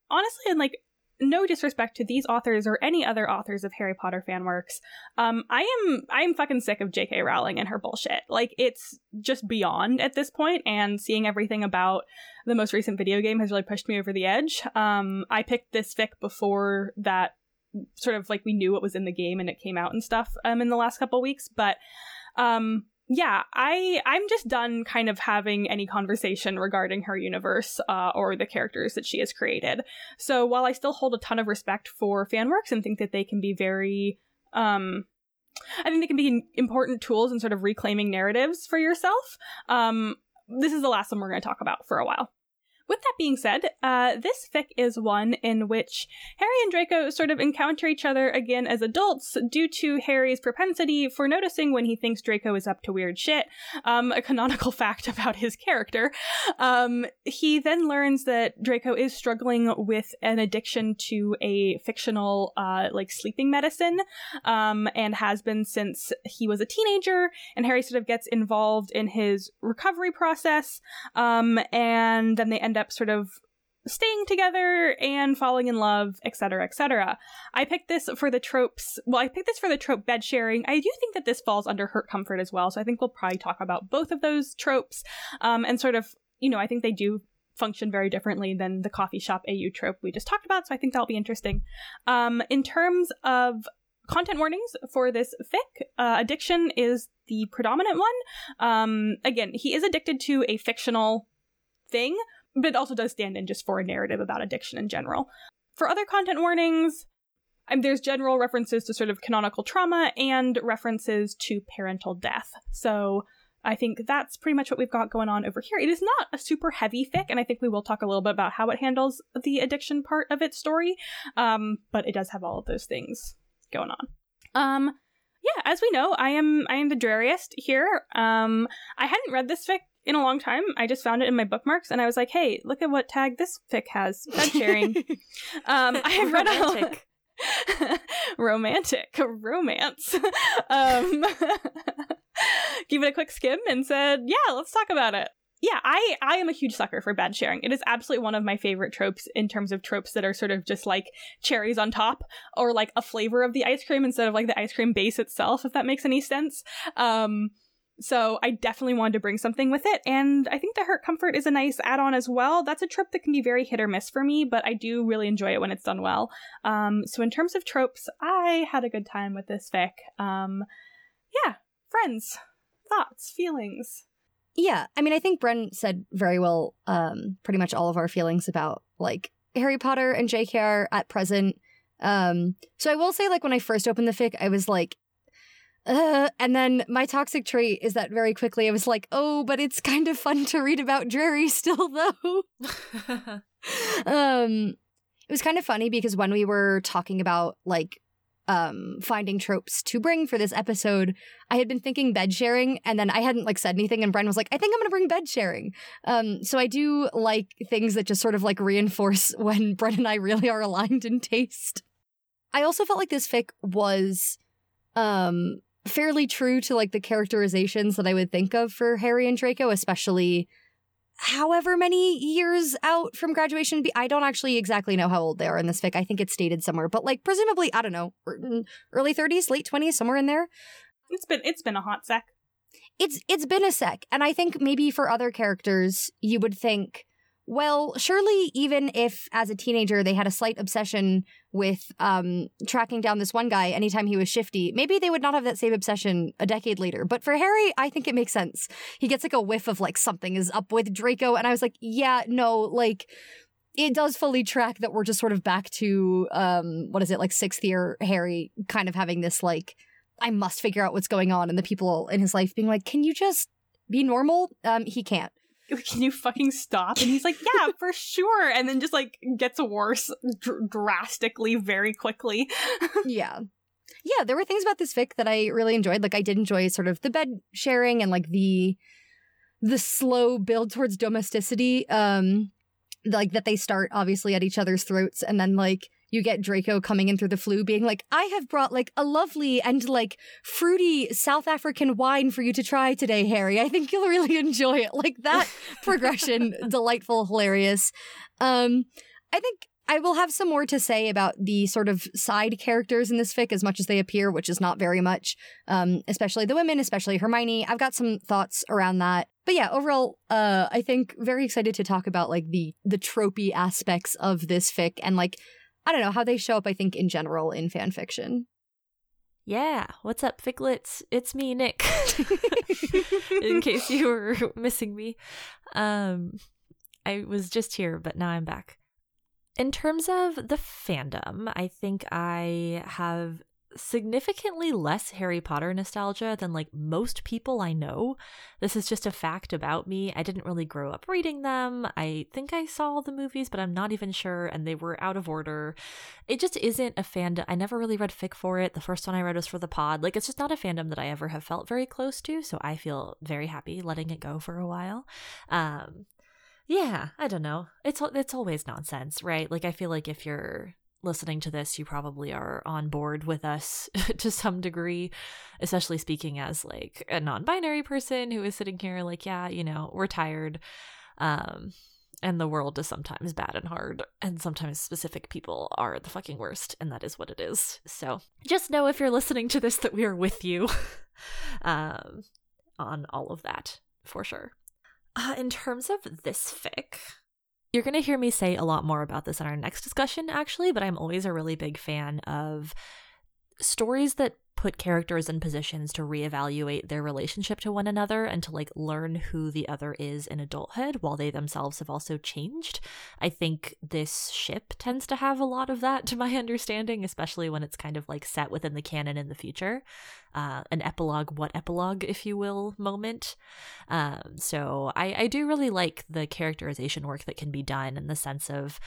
honestly, and like no disrespect to these authors or any other authors of Harry Potter fan works, um, I am I am fucking sick of J.K. Rowling and her bullshit. Like it's just beyond at this point, and seeing everything about the most recent video game has really pushed me over the edge. Um, I picked this fic before that sort of like we knew what was in the game and it came out and stuff um in the last couple weeks but um yeah i i'm just done kind of having any conversation regarding her universe uh, or the characters that she has created. So while i still hold a ton of respect for fan works and think that they can be very um i think they can be important tools in sort of reclaiming narratives for yourself um this is the last one we're going to talk about for a while with that being said, uh, this fic is one in which Harry and Draco sort of encounter each other again as adults due to Harry's propensity for noticing when he thinks Draco is up to weird shit, um, a canonical fact about his character. Um, he then learns that Draco is struggling with an addiction to a fictional, uh, like sleeping medicine, um, and has been since he was a teenager, and Harry sort of gets involved in his recovery process, um, and then they end end up sort of staying together and falling in love, etc., etc. I picked this for the tropes. Well, I picked this for the trope bed sharing. I do think that this falls under hurt comfort as well. So I think we'll probably talk about both of those tropes um, and sort of, you know, I think they do function very differently than the coffee shop AU trope we just talked about. So I think that'll be interesting. Um, in terms of content warnings for this fic, uh, addiction is the predominant one. Um, again, he is addicted to a fictional thing, but it also does stand in just for a narrative about addiction in general. For other content warnings, um, there's general references to sort of canonical trauma and references to parental death. So, I think that's pretty much what we've got going on over here. It is not a super heavy fic, and I think we will talk a little bit about how it handles the addiction part of its story. Um, but it does have all of those things going on. Um, yeah, as we know, I am I am the dreariest here. Um, I hadn't read this fic in a long time. I just found it in my bookmarks, and I was like, "Hey, look at what tag this fic has." Bed sharing. um, I have read
Romantic.
romantic romance. um, give it a quick skim and said, "Yeah, let's talk about it." Yeah, I I am a huge sucker for bed sharing. It is absolutely one of my favorite tropes in terms of tropes that are sort of just like cherries on top or like a flavor of the ice cream instead of like the ice cream base itself, if that makes any sense. Um, so I definitely wanted to bring something with it, and I think the Hurt Comfort is a nice add-on as well. That's a trope that can be very hit or miss for me, but I do really enjoy it when it's done well. Um, so in terms of tropes, I had a good time with this fic. Um, yeah, friends, thoughts, feelings.
Yeah, I mean, I think Bren said very well um, pretty much all of our feelings about like Harry Potter and JKR at present. Um, so I will say, like, when I first opened the fic, I was like, uh, and then my toxic trait is that very quickly I was like, oh, but it's kind of fun to read about Drarry still, though. um, it was kind of funny because when we were talking about like um finding tropes to bring for this episode i had been thinking bed sharing and then i hadn't like said anything and bren was like i think i'm gonna bring bed sharing um so i do like things that just sort of like reinforce when bren and i really are aligned in taste i also felt like this fic was um fairly true to like the characterizations that i would think of for harry and draco especially however many years out from graduation. Be- I don't actually exactly know how old they are in this fic. I think it's stated somewhere, but like presumably, I don't know, er- early 30s, late 20s, somewhere in there.
It's been it's been a hot sec.
It's it's been a sec, and I think maybe for other characters, you would think, well, surely even if as a teenager they had a slight obsession with um tracking down this one guy anytime he was shifty, maybe they would not have that same obsession a decade later. But for Harry, I think it makes sense. He gets like a whiff of like something is up with Draco, and I was like, yeah, no, like it does fully track that we're just sort of back to um what is it like sixth year Harry kind of having this like I must figure out what's going on and the people in his life being like, can you just be normal? Um, he can't.
Can you fucking stop? And he's like, yeah, for sure. And then just like gets worse dr- drastically very quickly.
yeah. Yeah, there were things about this fic that I really enjoyed. Like I did enjoy sort of the bed sharing and like the the slow build towards domesticity. Um like that they start obviously at each other's throats and then like you get Draco coming in through the flue being like, I have brought like a lovely and like fruity South African wine for you to try today, Harry. I think you'll really enjoy it. Like that progression, delightful, hilarious. Um, I think I will have some more to say about the sort of side characters in this fic as much as they appear, which is not very much. Um, especially the women, especially Hermione. I've got some thoughts around that. But yeah, overall, uh, I think very excited to talk about like the the tropey aspects of this fic and like I don't know how they show up. I think in general in fan fiction.
Yeah, what's up, Ficlets? It's me, Nick. In case you were missing me, um, I was just here, but now I'm back. In terms of the fandom, I think I have significantly less Harry Potter nostalgia than like most people I know. This is just a fact about me. I didn't really grow up reading them. I think I saw the movies, but I'm not even sure, and they were out of order. It just isn't a fandom. I never really read fic for it. The first one I read was for the pod. Like, it's just not a fandom that I ever have felt very close to, so I feel very happy letting it go for a while. Um, yeah, I don't know. It's it's always nonsense, right? Like I feel like if you're listening to this, you probably are on board with us to some degree, especially speaking as like a non-binary person who is sitting here like, yeah, you know, we're tired. Um and the world is sometimes bad and hard, and sometimes specific people are the fucking worst, and that is what it is. So just know if you're listening to this that we are with you um, on all of that for sure. Uh, in terms of this fic, you're going to hear me say a lot more about this in our next discussion, actually, but I'm always a really big fan of stories that put characters in positions to reevaluate their relationship to one another and to like learn who the other is in adulthood while they themselves have also changed. I think this ship tends to have a lot of that to my understanding, especially when it's kind of like set within the canon in the future. Uh, an epilogue, what epilogue, if you will, moment. Um, so I, I do really like the characterization work that can be done in the sense of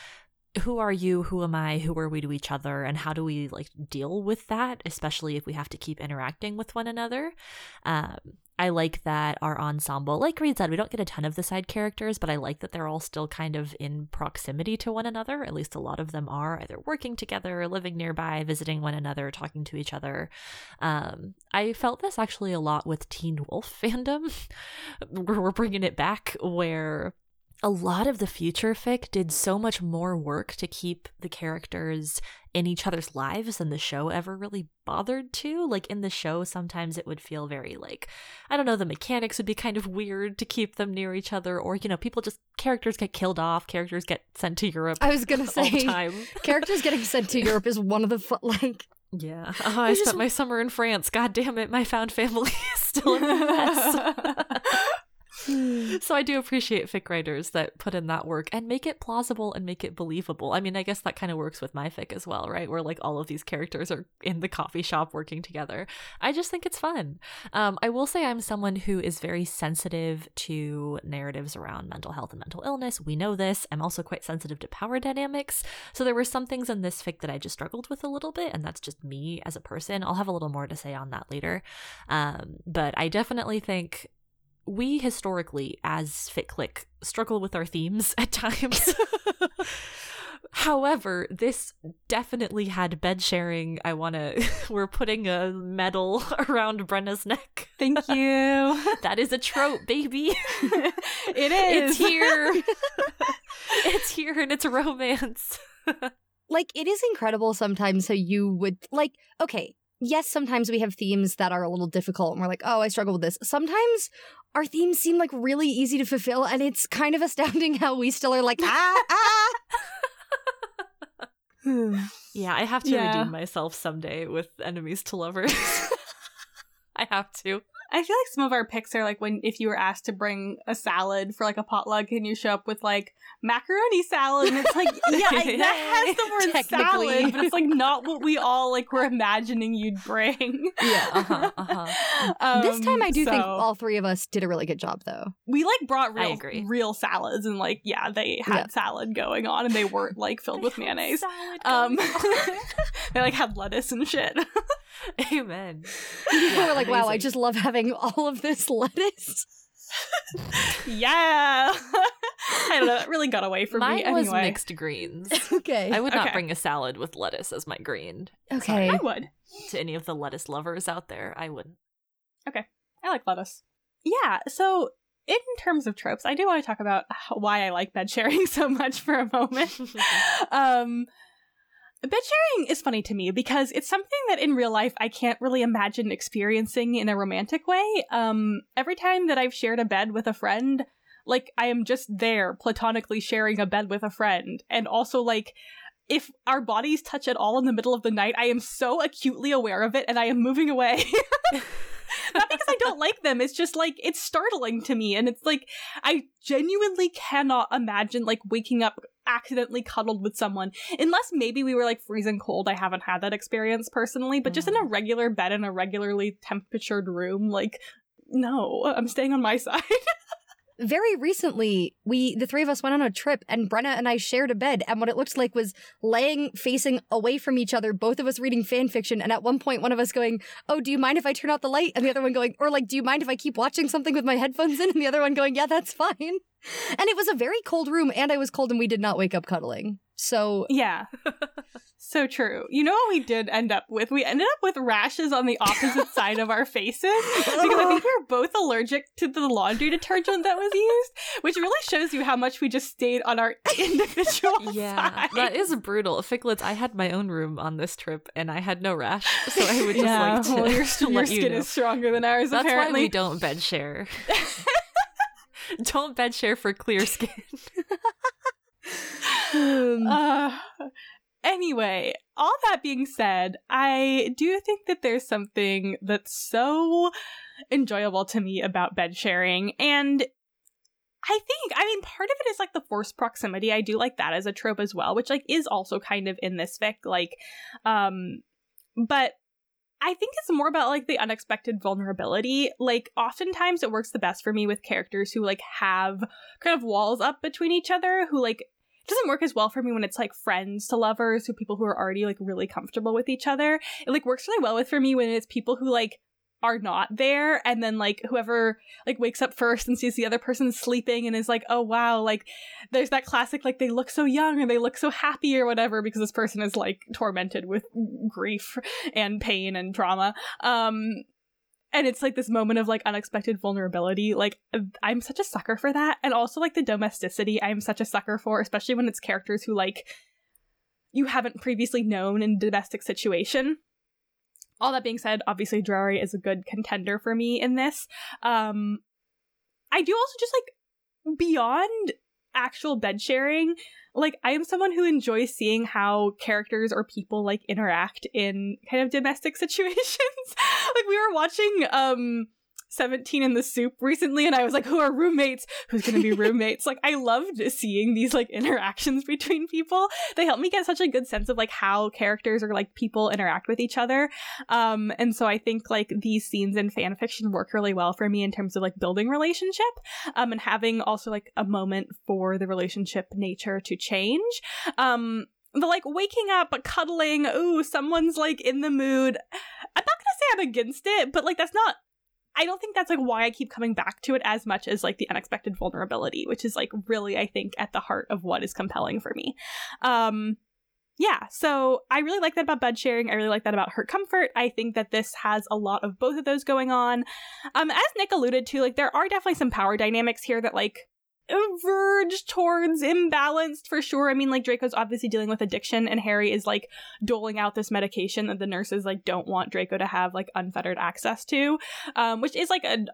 who are you? Who am i? Who are we to each other? And how do we like deal with that especially if we have to keep interacting with one another? Um, i like that our ensemble like reed said we don't get a ton of the side characters but i like that they're all still kind of in proximity to one another. At least a lot of them are either working together living nearby visiting one another talking to each other. Um, i felt this actually a lot with teen wolf fandom. We're bringing it back where a lot of the future fic did so much more work to keep the characters in each other's lives than the show ever really bothered to. Like in the show, sometimes it would feel very like, I don't know, the mechanics would be kind of weird to keep them near each other, or you know, people just characters get killed off, characters get sent to Europe.
I was gonna say,
all the time.
characters getting sent to Europe is one of the fu- like.
Yeah, oh, I spent my summer in France. God damn it, my found family is still in the mess. so I do appreciate fic writers that put in that work and make it plausible and make it believable. I mean, I guess that kind of works with my fic as well, right? Where like all of these characters are in the coffee shop working together. I just think it's fun. Um, I will say I'm someone who is very sensitive to narratives around mental health and mental illness. We know this. I'm also quite sensitive to power dynamics. So there were some things in this fic that I just struggled with a little bit, and that's just me as a person. I'll have a little more to say on that later. Um, but I definitely think we historically, as FitClick, struggle with our themes at times. However, this definitely had bed sharing. I want to. We're putting a medal around Brenna's neck.
Thank you.
that is a trope, baby.
it is.
It's here. it's here and it's romance.
like, it is incredible sometimes So you would, like, okay, yes, sometimes we have themes that are a little difficult and we're like, oh, I struggle with this. Sometimes our themes seem like really easy to fulfill, and it's kind of astounding how we still are like, ah, ah.
yeah, I have to yeah. redeem myself someday with enemies to lovers. I have to.
I feel like some of our picks are like when if you were asked to bring a salad for like a potluck and you show up with like macaroni salad and it's like yeah that has the word salad but it's like not what we all like were imagining you'd bring.
Yeah uh-huh, uh-huh.
Um, this time I do so, think all three of us did a really good job though.
We like brought real real salads and like yeah they had yeah. salad going on and they weren't like filled with mayonnaise. um they like had lettuce and shit.
Amen.
People yeah, were like, wow, I just love having all of this lettuce.
yeah. I don't know. It really got away from
Mine
me. Mine
was mixed greens.
okay.
I would not
okay.
bring a salad with lettuce as my green.
Okay.
Sorry. I would.
To any of the lettuce lovers out there, I wouldn't.
Okay. I like lettuce. Yeah. So, in terms of tropes, I do want to talk about why I like bed sharing so much for a moment. um, Bed sharing is funny to me because it's something that in real life I can't really imagine experiencing in a romantic way. Um, every time that I've shared a bed with a friend, like I am just there platonically sharing a bed with a friend. And also, like, if our bodies touch at all in the middle of the night, I am so acutely aware of it and I am moving away. Not because I don't like them, it's just like it's startling to me. And it's like I genuinely cannot imagine like waking up accidentally cuddled with someone unless maybe we were like freezing cold i haven't had that experience personally but just in a mm. regular bed in a regularly temperatured room like no i'm staying on my side
very recently we the three of us went on a trip and brenna and i shared a bed and what it looked like was laying facing away from each other both of us reading fan fiction and at one point one of us going oh do you mind if i turn out the light? And the other one going or like do you mind if i keep watching something with my headphones in? And the other one going yeah that's fine. And it was a very cold room, and I was cold, and we did not wake up cuddling. So
yeah, so true. You know what we did end up with? We ended up with rashes on the opposite side of our faces because I think we were both allergic to the laundry detergent that was used, which really shows you how much we just stayed on our individual.
yeah,
sides.
that is brutal. Ficlets, I had my own room on this trip, and I had no rash, so I would just
yeah,
like to,
well, your,
to
your skin
you know.
is stronger than ours.
That's
apparently.
why we don't bed share. Don't bed share for clear skin.
uh, Anyway, all that being said, I do think that there's something that's so enjoyable to me about bed sharing. And I think, I mean, part of it is like the forced proximity. I do like that as a trope as well, which like is also kind of in this fic. Like, um, but I think it's more about like the unexpected vulnerability. Like oftentimes it works the best for me with characters who like have kind of walls up between each other, who like doesn't work as well for me when it's like friends to lovers, who people who are already like really comfortable with each other. It like works really well with for me when it's people who like are not there and then like whoever like wakes up first and sees the other person sleeping and is like oh wow like there's that classic like they look so young or they look so happy or whatever because this person is like tormented with grief and pain and trauma um and it's like this moment of like unexpected vulnerability like i'm such a sucker for that and also like the domesticity i'm such a sucker for especially when it's characters who like you haven't previously known in a domestic situation all that being said, obviously Drarry is a good contender for me in this. Um I do also just like beyond actual bed sharing, like I am someone who enjoys seeing how characters or people like interact in kind of domestic situations. like we were watching um 17 in the soup recently and I was like, who are roommates? Who's gonna be roommates? like I loved seeing these like interactions between people. They help me get such a good sense of like how characters or like people interact with each other. Um and so I think like these scenes in fan fiction work really well for me in terms of like building relationship um and having also like a moment for the relationship nature to change. Um the like waking up, cuddling, ooh, someone's like in the mood. I'm not gonna say I'm against it, but like that's not I don't think that's like why I keep coming back to it as much as like the unexpected vulnerability, which is like really I think at the heart of what is compelling for me. Um yeah, so I really like that about bed sharing. I really like that about hurt comfort. I think that this has a lot of both of those going on. Um, as Nick alluded to, like there are definitely some power dynamics here that like verge towards imbalanced for sure. I mean, like Draco's obviously dealing with addiction, and Harry is like doling out this medication that the nurses like don't want Draco to have like unfettered access to, um, which is like a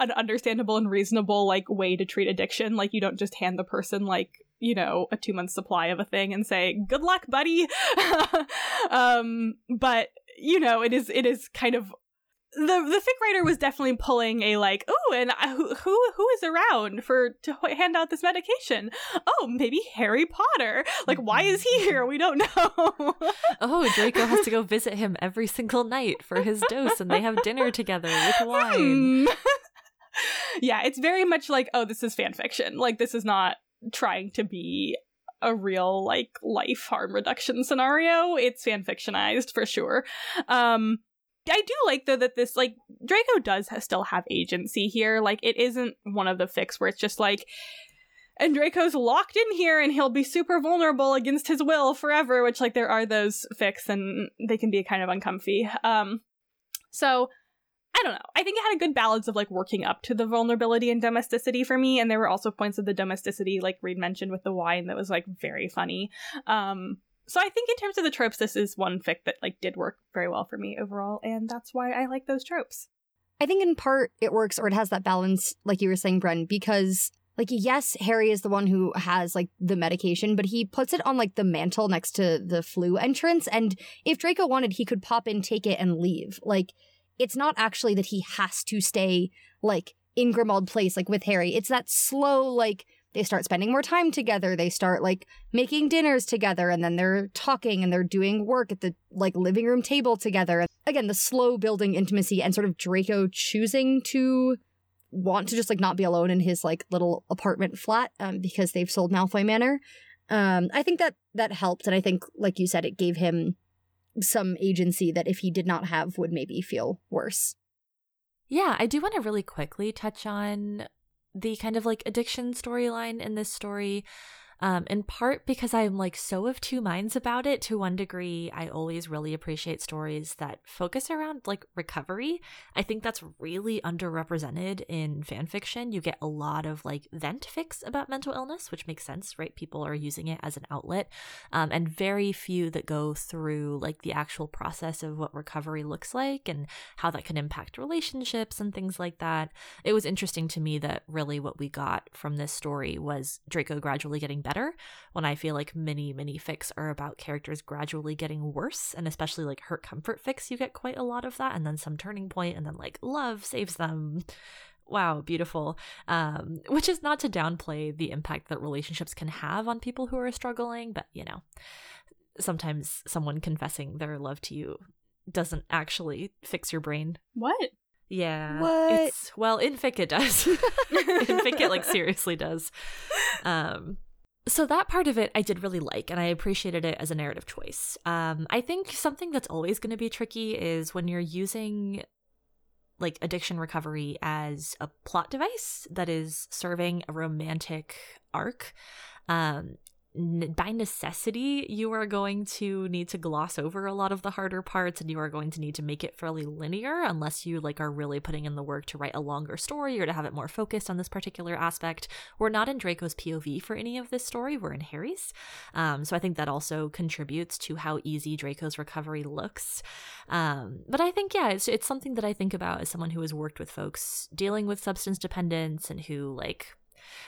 an understandable and reasonable like way to treat addiction. Like you don't just hand the person like you know a two month supply of a thing and say good luck, buddy. um, but you know it is it is kind of the the fic writer was definitely pulling a like oh and who who who is around for to hand out this medication? Oh maybe harry potter. Like why is he here? We don't know.
Oh draco has to go visit him every single night for his dose and they have dinner together with wine. Hmm.
yeah it's very much like oh this is fan fiction. Like this is not trying to be a real like life harm reduction scenario. It's fan fictionized for sure. Um I do like though that this like Draco does ha- still have agency here. Like it isn't one of the fics where it's just like and Draco's locked in here and he'll be super vulnerable against his will forever, which like there are those fics and they can be kind of uncomfy. Um so I don't know. I think it had a good balance of like working up to the vulnerability and domesticity for me, and there were also points of the domesticity, like Reed mentioned with the wine, that was like very funny. Um, so I think in terms of the tropes, this is one fic that like did work very well for me overall, and that's why I like those tropes.
I think in part it works or it has that balance, like you were saying, Bren, because like yes, Harry is the one who has like the medication, but he puts it on like the mantle next to the flue entrance, and if Draco wanted, he could pop in, take it, and leave. Like it's not actually that he has to stay like in Grimmauld Place like with Harry. It's that slow like they start spending more time together they start like making dinners together and then they're talking and they're doing work at the like living room table together. Again the slow building intimacy and sort of draco choosing to want to just like not be alone in his like little apartment flat um, because they've sold malfoy manor. Um, i think that that helped and i think like you said it gave him some agency that if he did not have would maybe feel worse.
Yeah, I do want to really quickly touch on the kind of like addiction storyline in this story um, in part because I'm like so of two minds about it. To one degree, I always really appreciate stories that focus around like recovery. I think that's really underrepresented in fan fiction. You get a lot of like vent fics about mental illness, which makes sense, right? People are using it as an outlet, um, and very few that go through like the actual process of what recovery looks like and how that can impact relationships and things like that. It was interesting to me that really what we got from this story was Draco gradually getting better. When I feel like many, many fics are about characters gradually getting worse, and especially like hurt comfort fics, you get quite a lot of that, and then some turning point, and then like love saves them. Wow, beautiful. Um, which is not to downplay the impact that relationships can have on people who are struggling, but you know, sometimes someone confessing their love to you doesn't actually fix your brain.
What?
Yeah.
What?
It's well, in fic it does. in fic it like seriously does. Um so that part of it I did really like and I appreciated it as a narrative choice. Um I think something that's always going to be tricky is when you're using like addiction recovery as a plot device that is serving a romantic arc. Um by necessity, you are going to need to gloss over a lot of the harder parts and you are going to need to make it fairly linear unless you like are really putting in the work to write a longer story or to have it more focused on this particular aspect. We're not in Draco's POV for any of this story, we're in Harry's. Um, so I think that also contributes to how easy Draco's recovery looks. Um, but I think, yeah, it's, it's something that I think about as someone who has worked with folks dealing with substance dependence and who like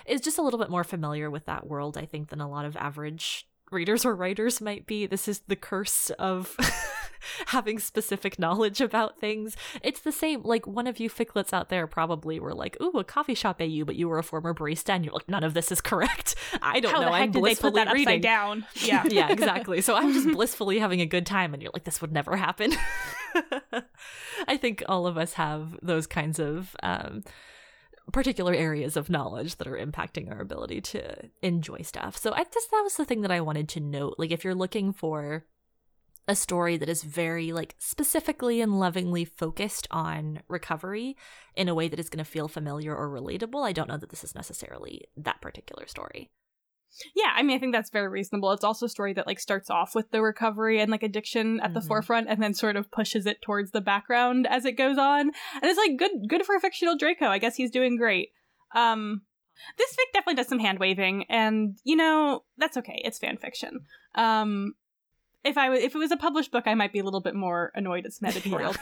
is just a little bit more familiar with that world, I think, than a lot of average readers or writers might be. This is the curse of having specific knowledge about things. It's the same. Like one of you ficlets out there probably were like, "Ooh, a coffee shop AU," but you were a former barista, and you're like, "None of this is correct. I don't
How
know.
the heck
I'm
did they
blissfully
put that
reading."
upside down? Yeah.
yeah, exactly. So I'm just blissfully having a good time, and you're like, "This would never happen." I think all of us have those kinds of. Um, particular areas of knowledge that are impacting our ability to enjoy stuff. So I guess that was the thing that I wanted to note. Like if you're looking for a story that is very like specifically and lovingly focused on recovery in a way that is going to feel familiar or relatable, I don't know that this is necessarily that particular story.
Yeah, I mean, I think that's very reasonable. It's also a story that like starts off with the recovery and like addiction at the
Mhm.
forefront, and then sort of pushes it towards the background as it goes on. And it's like good, good for a fictional Draco. I guess he's doing great. Um, this fic definitely does some hand waving, and you know that's okay. It's fan fiction. Um, if I w- if it was a published book, I might be a little bit more annoyed at some editorial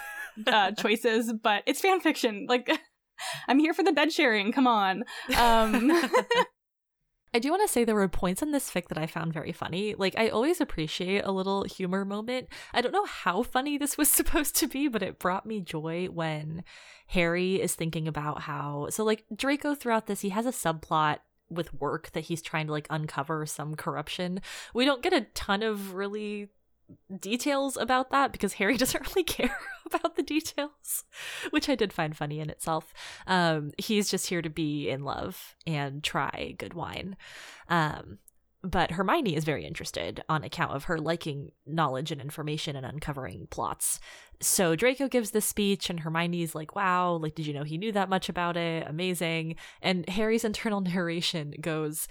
uh, choices, but it's fan fiction. Like, I'm here for the bed sharing. Come on. Um,
I do want to say there were points in this fic that I found very funny. Like, I always appreciate a little humor moment. I don't know how funny this was supposed to be, but it brought me joy when Harry is thinking about how. So, like, Draco throughout this, he has a subplot with work that he's trying to, like, uncover some corruption. We don't get a ton of really details about that because Harry doesn't really care about the details, which I did find funny in itself. Um, he's just here to be in love and try good wine. Um, but Hermione is very interested on account of her liking knowledge and information and uncovering plots. So Draco gives this speech, and Hermione's like, wow, like, did you know he knew that much about it? Amazing. And Harry's internal narration goes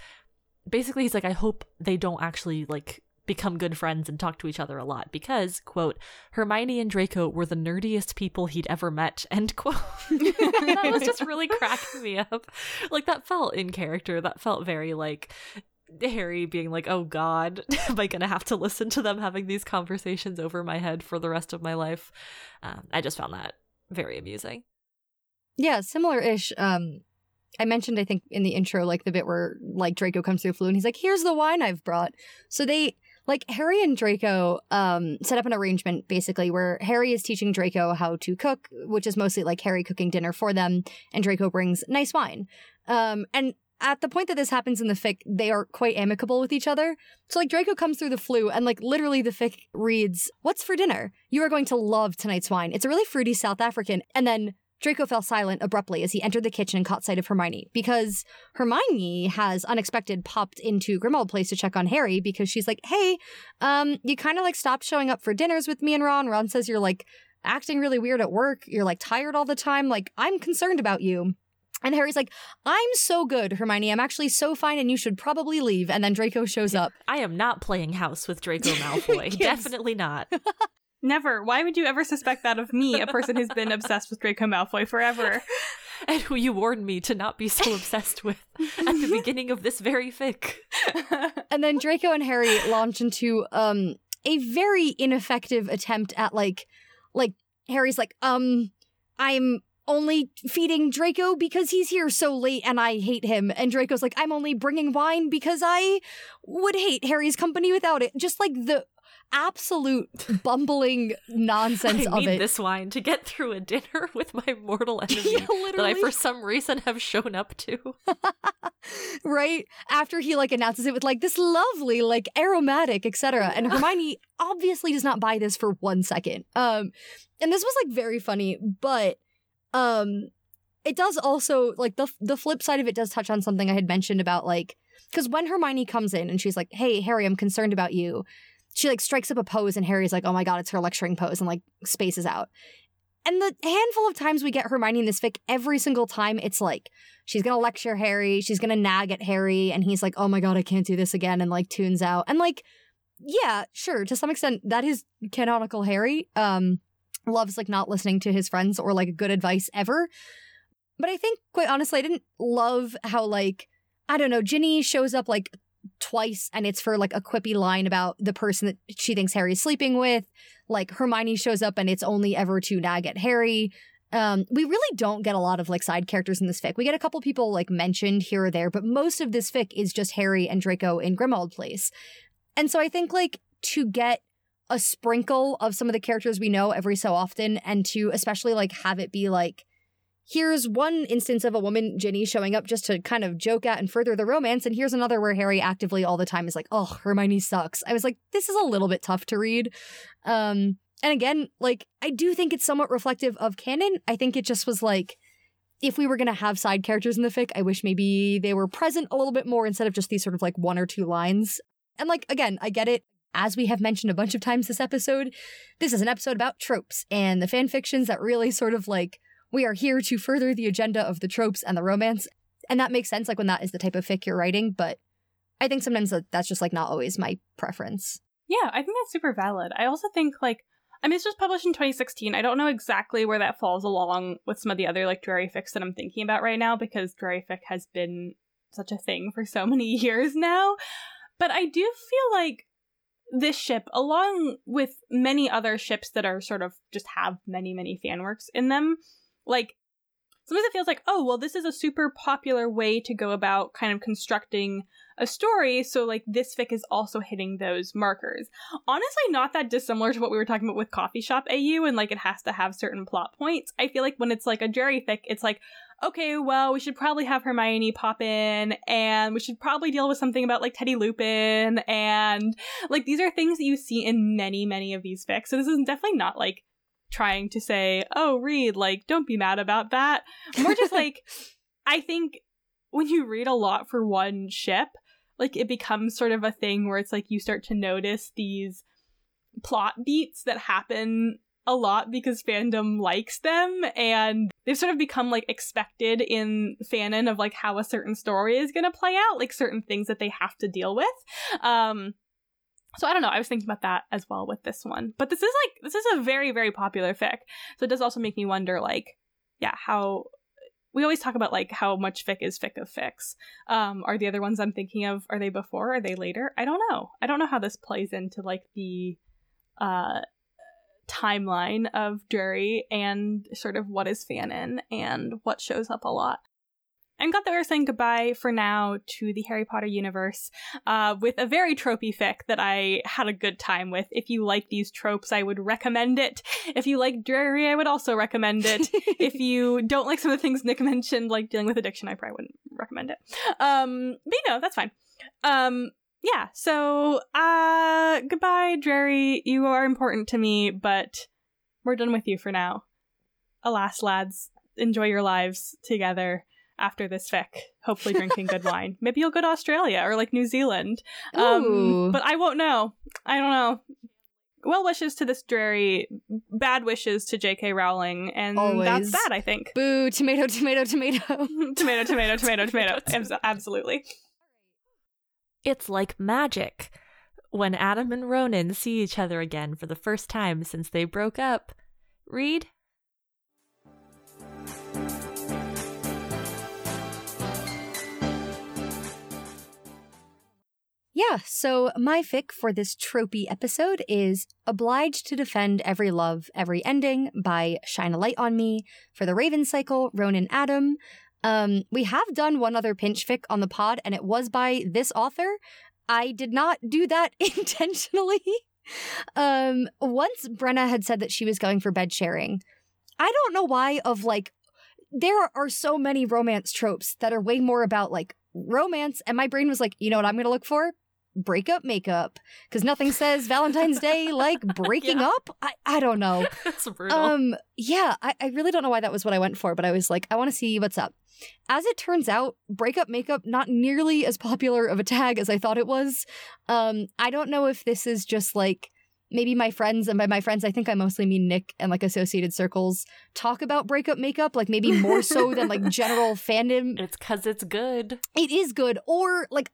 basically, he's like, I hope they don't actually, like, become good friends and talk to each other a lot because, quote, Hermione and Draco were the nerdiest people he'd ever met, end quote. that was just really cracking me up. Like, that felt in character. That felt very like Harry being like, oh God, am I going to have to listen to them having these conversations over my head for the rest of my life? Um, I just found that very amusing.
Yeah, similar ish. Um, I mentioned, I think, in the intro, like the bit where like Draco comes through the flue and he's like, "Here's the wine I've brought." So they like Harry and Draco um set up an arrangement basically where Harry is teaching Draco how to cook, which is mostly like Harry cooking dinner for them, and Draco brings nice wine. Um, and at the point that this happens in the fic, they are quite amicable with each other. So like Draco comes through the flue and like literally the fic reads, "What's for dinner? You are going to love tonight's wine. It's a really fruity South African." And then Draco fell silent abruptly as he entered the kitchen and caught sight of Hermione because Hermione has unexpected popped into Grimmauld Place to check on Harry because she's like, "Hey, um, you kind of like stopped showing up for dinners with me and Ron. Ron says you're like acting really weird at work. You're like tired all the time. Like I'm concerned about you." And Harry's like, "I'm so good, Hermione. I'm actually so fine, and you should probably leave." And then Draco shows up.
I am not playing house with Draco Malfoy.
Yes.
Definitely not.
Never. Why would you ever suspect that of me, a person who's been obsessed with Draco Malfoy forever?
and who you warned me to not be so obsessed with at the beginning of this very fic.
And then Draco and Harry launch into um a very ineffective attempt at like like Harry's like, um, I'm only feeding Draco because he's here so late and I hate him. And Draco's like, I'm only bringing wine because I would hate Harry's company without it. Just like the absolute bumbling nonsense
I
of
need
it.
this wine to get through a dinner with my mortal enemy
Yeah,
that I, for some reason, have shown up to.
right? After he like announces it with like this lovely like aromatic etc and hermione obviously does not buy this for one second. Um and this was like very funny but um it does also like the the flip side of it does touch on something i had mentioned about like because when hermione comes in and she's like hey harry i'm concerned about you she like strikes up a pose and harry's like oh my god it's her lecturing pose and like spaces out and the handful of times we get hermione in this fic every single time it's like she's gonna lecture Harry, she's gonna nag at Harry, and he's like, oh my god, I can't do this again, and like tunes out. And like, yeah, sure, to some extent, that is canonical Harry. Um, loves like not listening to his friends or like good advice ever. But I think, quite honestly, I didn't love how like, I don't know, Ginny shows up like twice and it's for like a quippy line about the person that she thinks Harry's sleeping with. Like Hermione shows up and it's only ever to nag at Harry. Um, we really don't get a lot of like side characters in this fic. We get a couple people like mentioned here or there, but most of this fic is just Harry and Draco in Grimmauld Place. And so I think like to get a sprinkle of some of the characters we know every so often and to especially like have it be like here's one instance of a woman Ginny showing up just to kind of joke at and further the romance and here's another where Harry actively all the time is like oh Hermione sucks. I was like this is a little bit tough to read. Um and again, like, I do think it's somewhat reflective of canon. I think it just was like, if we were going to have side characters in the fic, I wish maybe they were present a little bit more instead of just these sort of like one or two lines. And like, again, I get it. As we have mentioned a bunch of times this episode, this is an episode about tropes and the fan fictions that really sort of like, we are here to further the agenda of the tropes and the romance. And that makes sense, like, when that is the type of fic you're writing. But I think sometimes that's just like not always my preference.
Yeah, I think that's super valid. I also think like I mean, it's just published in 2016. I don't know exactly where that falls along with some of the other like Drarry fics that I'm thinking about right now because Drarry fic has been such a thing for so many years now. But I do feel like this ship, along with many other ships that are sort of just have many, many fan works in them, like sometimes it feels like, oh, well, this is a super popular way to go about kind of constructing a story. So, like, this fic is also hitting those markers. Honestly, not that dissimilar to what we were talking about with Coffee Shop AU, and like, it has to have certain plot points. I feel like when it's like a Drarry fic, it's like, okay, well, we should probably have Hermione pop in, and we should probably deal with something about like Teddy Lupin, and like, these are things that you see in many, many of these fics. So, this is definitely not like trying to say, oh, read, like, don't be mad about that. More just like, I think when you read a lot for one ship, like it becomes sort of a thing where it's like you start to notice these plot beats that happen a lot because fandom likes them and they've sort of become like expected in fanon of like how a certain story is going to play out like certain things that they have to deal with um so I don't know. I was thinking about that as well with this one. But this is like this is a very very popular fic. So it does also make me wonder like yeah, how we always talk about like how much fic is fic of fics. Um are the other ones I'm thinking of are they before? Are they later? I don't know. I don't know how this plays into like the uh timeline of Drarry and sort of what is fanon and what shows up a lot. I'm glad that we're saying goodbye for now to the Harry Potter universe uh, with a very tropey fic that I had a good time with. If you like these tropes, I would recommend it. If you like Drarry, I would also recommend it. if you don't like some of the things Nick mentioned, like dealing with addiction, I probably wouldn't recommend it. Um, but you know, that's fine. Um, yeah, so uh, goodbye, Drarry. You are important to me, but we're done with you for now. Alas, lads, enjoy your lives together after this fic, hopefully drinking good wine. Maybe you'll go to Australia or like New Zealand. Um, but I won't know. I don't know. Well wishes to this Drarry, bad wishes to J.K. Rowling, and that's
Always.
that. I think.
Boo, tomato, tomato, tomato.
tomato, tomato, tomato, tomato. Abs- Absolutely.
It's like magic. When Adam and Ronan see each other again for the first time since they broke up. Read?
Yeah, so my fic for this tropey episode is Obliged to Defend Every Love, Every Ending by Shine a Light on Me for the Raven Cycle, Ronan Adam. Um, we have done one other Pynch fic on the pod, and it was by this author. I did not do that intentionally. um, once Brenna had said that she was going for bed sharing. I don't know why, of like, there are so many romance tropes that are way more about like romance. And my brain was like, you know what I'm going to look for? Breakup makeup. Because nothing says Valentine's Day like breaking
Yeah.
up. I, I don't know.
That's brutal.
Um, yeah, I, I really don't know why that was what I went for, but I was like, I want to see what's up. As it turns out, breakup makeup not nearly as popular of a tag as I thought it was. Um, I don't know if this is just like maybe my friends, and by my friends, I think I mostly mean Nick and like associated circles, talk about breakup makeup, like maybe more so than like general fandom
it's because it's good.
it is good or like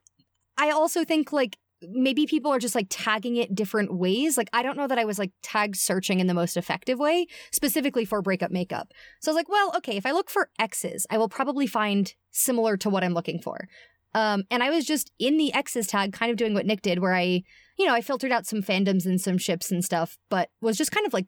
i also think like maybe people are just like tagging it different ways. Like i don't know that i was like tag searching in the most effective way specifically for breakup makeup. So i was like well okay if i look for x's i will probably find similar to what i'm looking for. Um, and i was just in the x's tag kind of doing what nick did where i you know i filtered out some fandoms and some ships and stuff but was just kind of like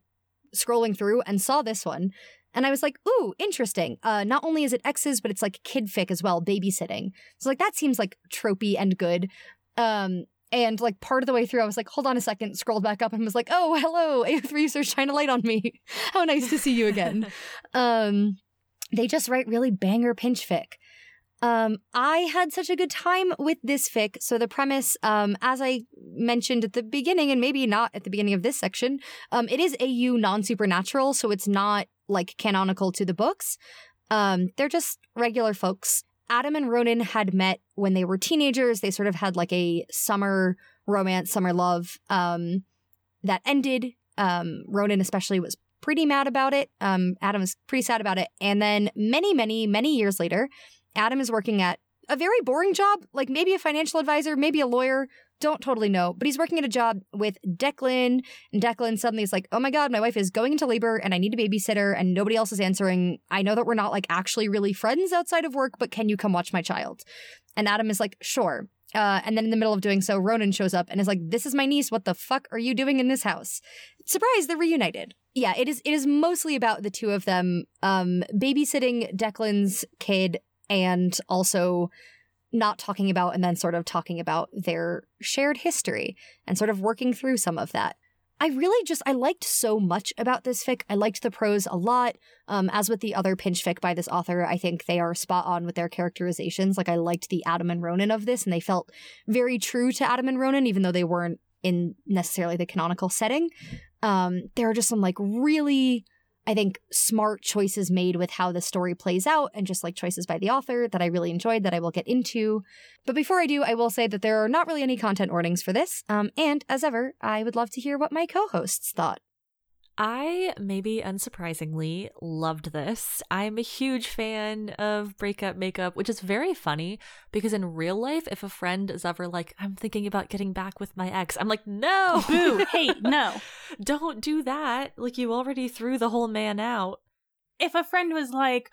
scrolling through and saw this one and I was like, ooh, interesting. Uh, not only is it X's, but it's like kid fic as well, babysitting. So like that seems like tropey and good. Um, and like part of the way through, I was like, hold on a second, scrolled back up and was like, oh, hello, AO3 user, shine a light on me. How nice to see you again. um, they just write really banger Pynch fic. Um, I had such a good time with this fic. So the premise, um, as I mentioned at the beginning, and maybe not at the beginning of this section, um, it is AU non-supernatural, so it's not like canonical to the books. Um, they're just regular folks. Adam and Ronan had met when they were teenagers. They sort of had like a summer romance, summer love, um, that ended. Um, Ronan especially was pretty mad about it. Um, Adam was pretty sad about it. And then many, many, many years later, Adam is working at a very boring job, like maybe a financial advisor, maybe a lawyer, don't totally know, but he's working at a job with Declan, and Declan suddenly is like, oh my god, my wife is going into labor and I need a babysitter and nobody else is answering. I know that we're not like actually really friends outside of work, but can you come watch my child? And Adam is like, sure. Uh, and then in the middle of doing so, Ronan shows up and is like, "This is my niece. What the fuck are you doing in this house?" Surprise! They're reunited. Yeah, it is. It is mostly about the two of them um, babysitting Declan's kid and also not talking about and then sort of talking about their shared history and sort of working through some of that. I really just I liked so much about this fic. I liked the prose a lot. Um, as with the other Pynch fic by this author, I think they are spot on with their characterizations. Like I liked the Adam and Ronan of this, and they felt very true to Adam and Ronan, even though they weren't in necessarily the canonical setting. Um, there are just some like really I think smart choices made with how the story plays out and just like choices by the author that I really enjoyed that I will get into. But before I do, I will say that there are not really any content warnings for this. Um, and as ever, I would love to hear what my co hosts thought.
I, maybe unsurprisingly, loved this. I'm a huge fan of breakup makeup, which is very funny because in real life, if a friend is ever like, I'm thinking about getting back with my ex, I'm like, no,
Boo, hate, no.
don't do that. Like, you already threw the whole man out.
If a friend was like,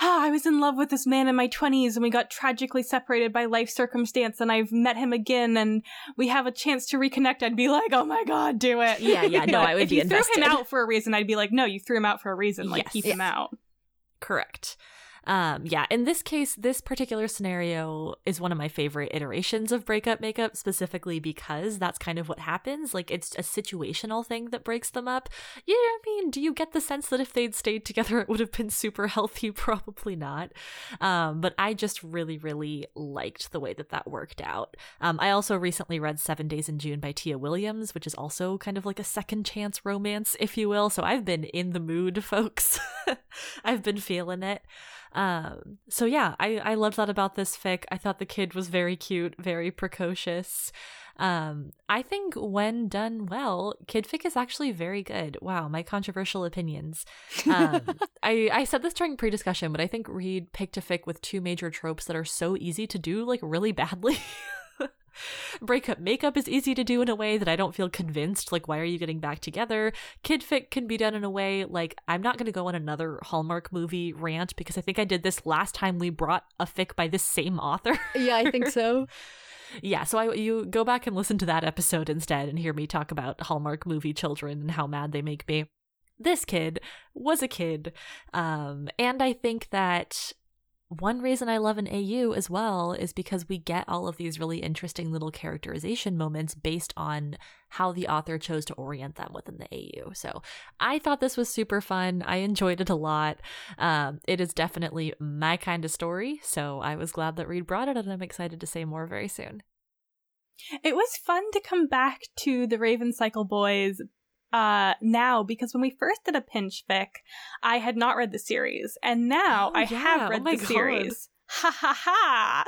ah, I was in love with this man in my 20s and we got tragically separated by life circumstance and I've met him again and we have a chance to reconnect, I'd be like, oh my god, do it.
Yeah, yeah, no, I would be invested.
if you threw him out for a reason, I'd be like, no, you threw him out for a reason. Like,
Yes.
keep him out.
Correct. Um, yeah, in this case, this particular scenario is one of my favorite iterations of breakup makeup, specifically because that's kind of what happens. Like, it's a situational thing that breaks them up. Yeah, I mean, do you get the sense that if they'd stayed together, it would have been super healthy? Probably not. Um, but I just really, really liked the way that that worked out. Um, I also recently read Seven Days in June by Tia Williams, which is also kind of like a second chance romance, if you will. So I've been in the mood, folks. I've been feeling it. Um, so yeah, I, I loved that about this fic. I thought the kid was very cute, very precocious. Um, I think when done well, kid fic is actually very good. Wow, my controversial opinions. Um, I, I said this during pre-discussion, but I think Reed picked a fic with two major tropes that are so easy to do like really badly. Breakup makeup is easy to do in a way that I don't feel convinced. Like, why are you getting back together? Kid fic can be done in a way like I'm not going to go on another Hallmark movie rant because I think I did this last time we brought a fic by this same author.
Yeah, I think so.
yeah, so I you go back and listen to that episode instead and hear me talk about Hallmark movie children and how mad they make me. This kid was a kid. Um, and I think that one reason I love an AU as well is because we get all of these really interesting little characterization moments based on how the author chose to orient them within the AU. So I thought this was super fun. I enjoyed it a lot. Um, it is definitely my kind of story. So I was glad that Reed brought it, and I'm excited to say more very soon.
It was fun to come back to the Raven Cycle Boys uh now because when we first did a Pynch fic, I had not read the series, and now
Oh,
I
yeah.
have
Oh
read
my
the
God.
series. Ha ha ha!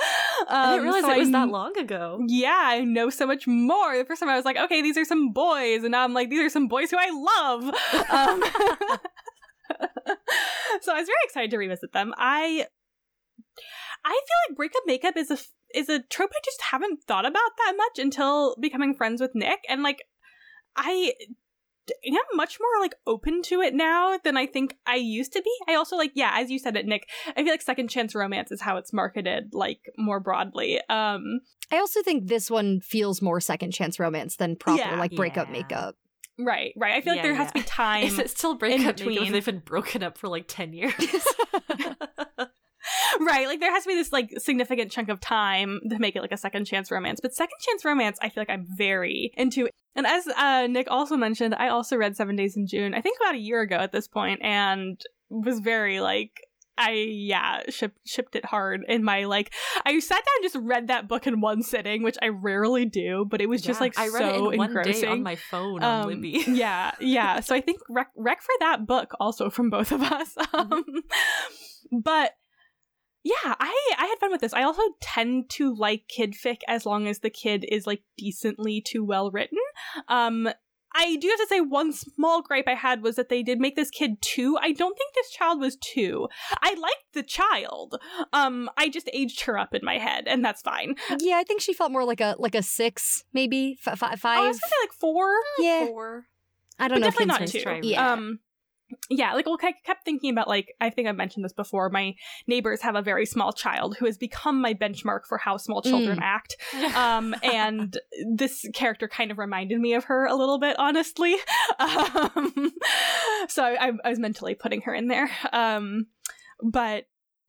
I didn't
Um,
realize
so
it was
I
that long ago.
Yeah, I know so much more. The first time I was like, okay, these are some boys, and now I'm like, these are some boys who I love. Um, so I was very excited to revisit them. I I feel like breakup makeup is a is a trope I just haven't thought about that much until becoming friends with Nick, and like I am much more like open to it now than I think I used to be. I also like yeah, as you said it, Nick. I feel like second chance romance is how it's marketed like more broadly. Um,
I also think this one feels more second chance romance than proper
Yeah.
like breakup
Yeah.
makeup.
right, right. I feel like
Yeah,
there has to be time.
Is it still breakup makeup if
between.
they've been broken up for like 10 years?
right like there has to be this like significant chunk of time to make it like a second chance romance but second chance romance i feel like i'm very into and as uh nick also mentioned i also read seven days in june i think about a year ago at this point and was very like I yeah shipped shipped it hard in my like I sat down and just read that book in one sitting which I rarely do but it was just like
I read
so
it in one day on my phone on
um,
Libby.
yeah, yeah. So I think rec, rec for that book also from both of us.
Mm-hmm.
Um, but yeah, I I had fun with this. I also tend to like kid fic as long as the kid is like decently too well written. Um I do have to say one small gripe I had was that they did make this kid two. I don't think this child was two. I liked the child. Um I just aged her up in my head and that's fine.
yeah, I think she felt more like a like a six, maybe f- fi-
I was gonna say like four.
yeah,
Four.
I don't
but
know.
definitely not two.
try
Yeah.
Um, yeah, like well, I kept thinking about like I think I mentioned this before. My neighbors have a very small child who has become my benchmark for how small children act. Um, and this character kind of reminded me of her a little bit, honestly. Um, so I, I was mentally putting her in there. Um, but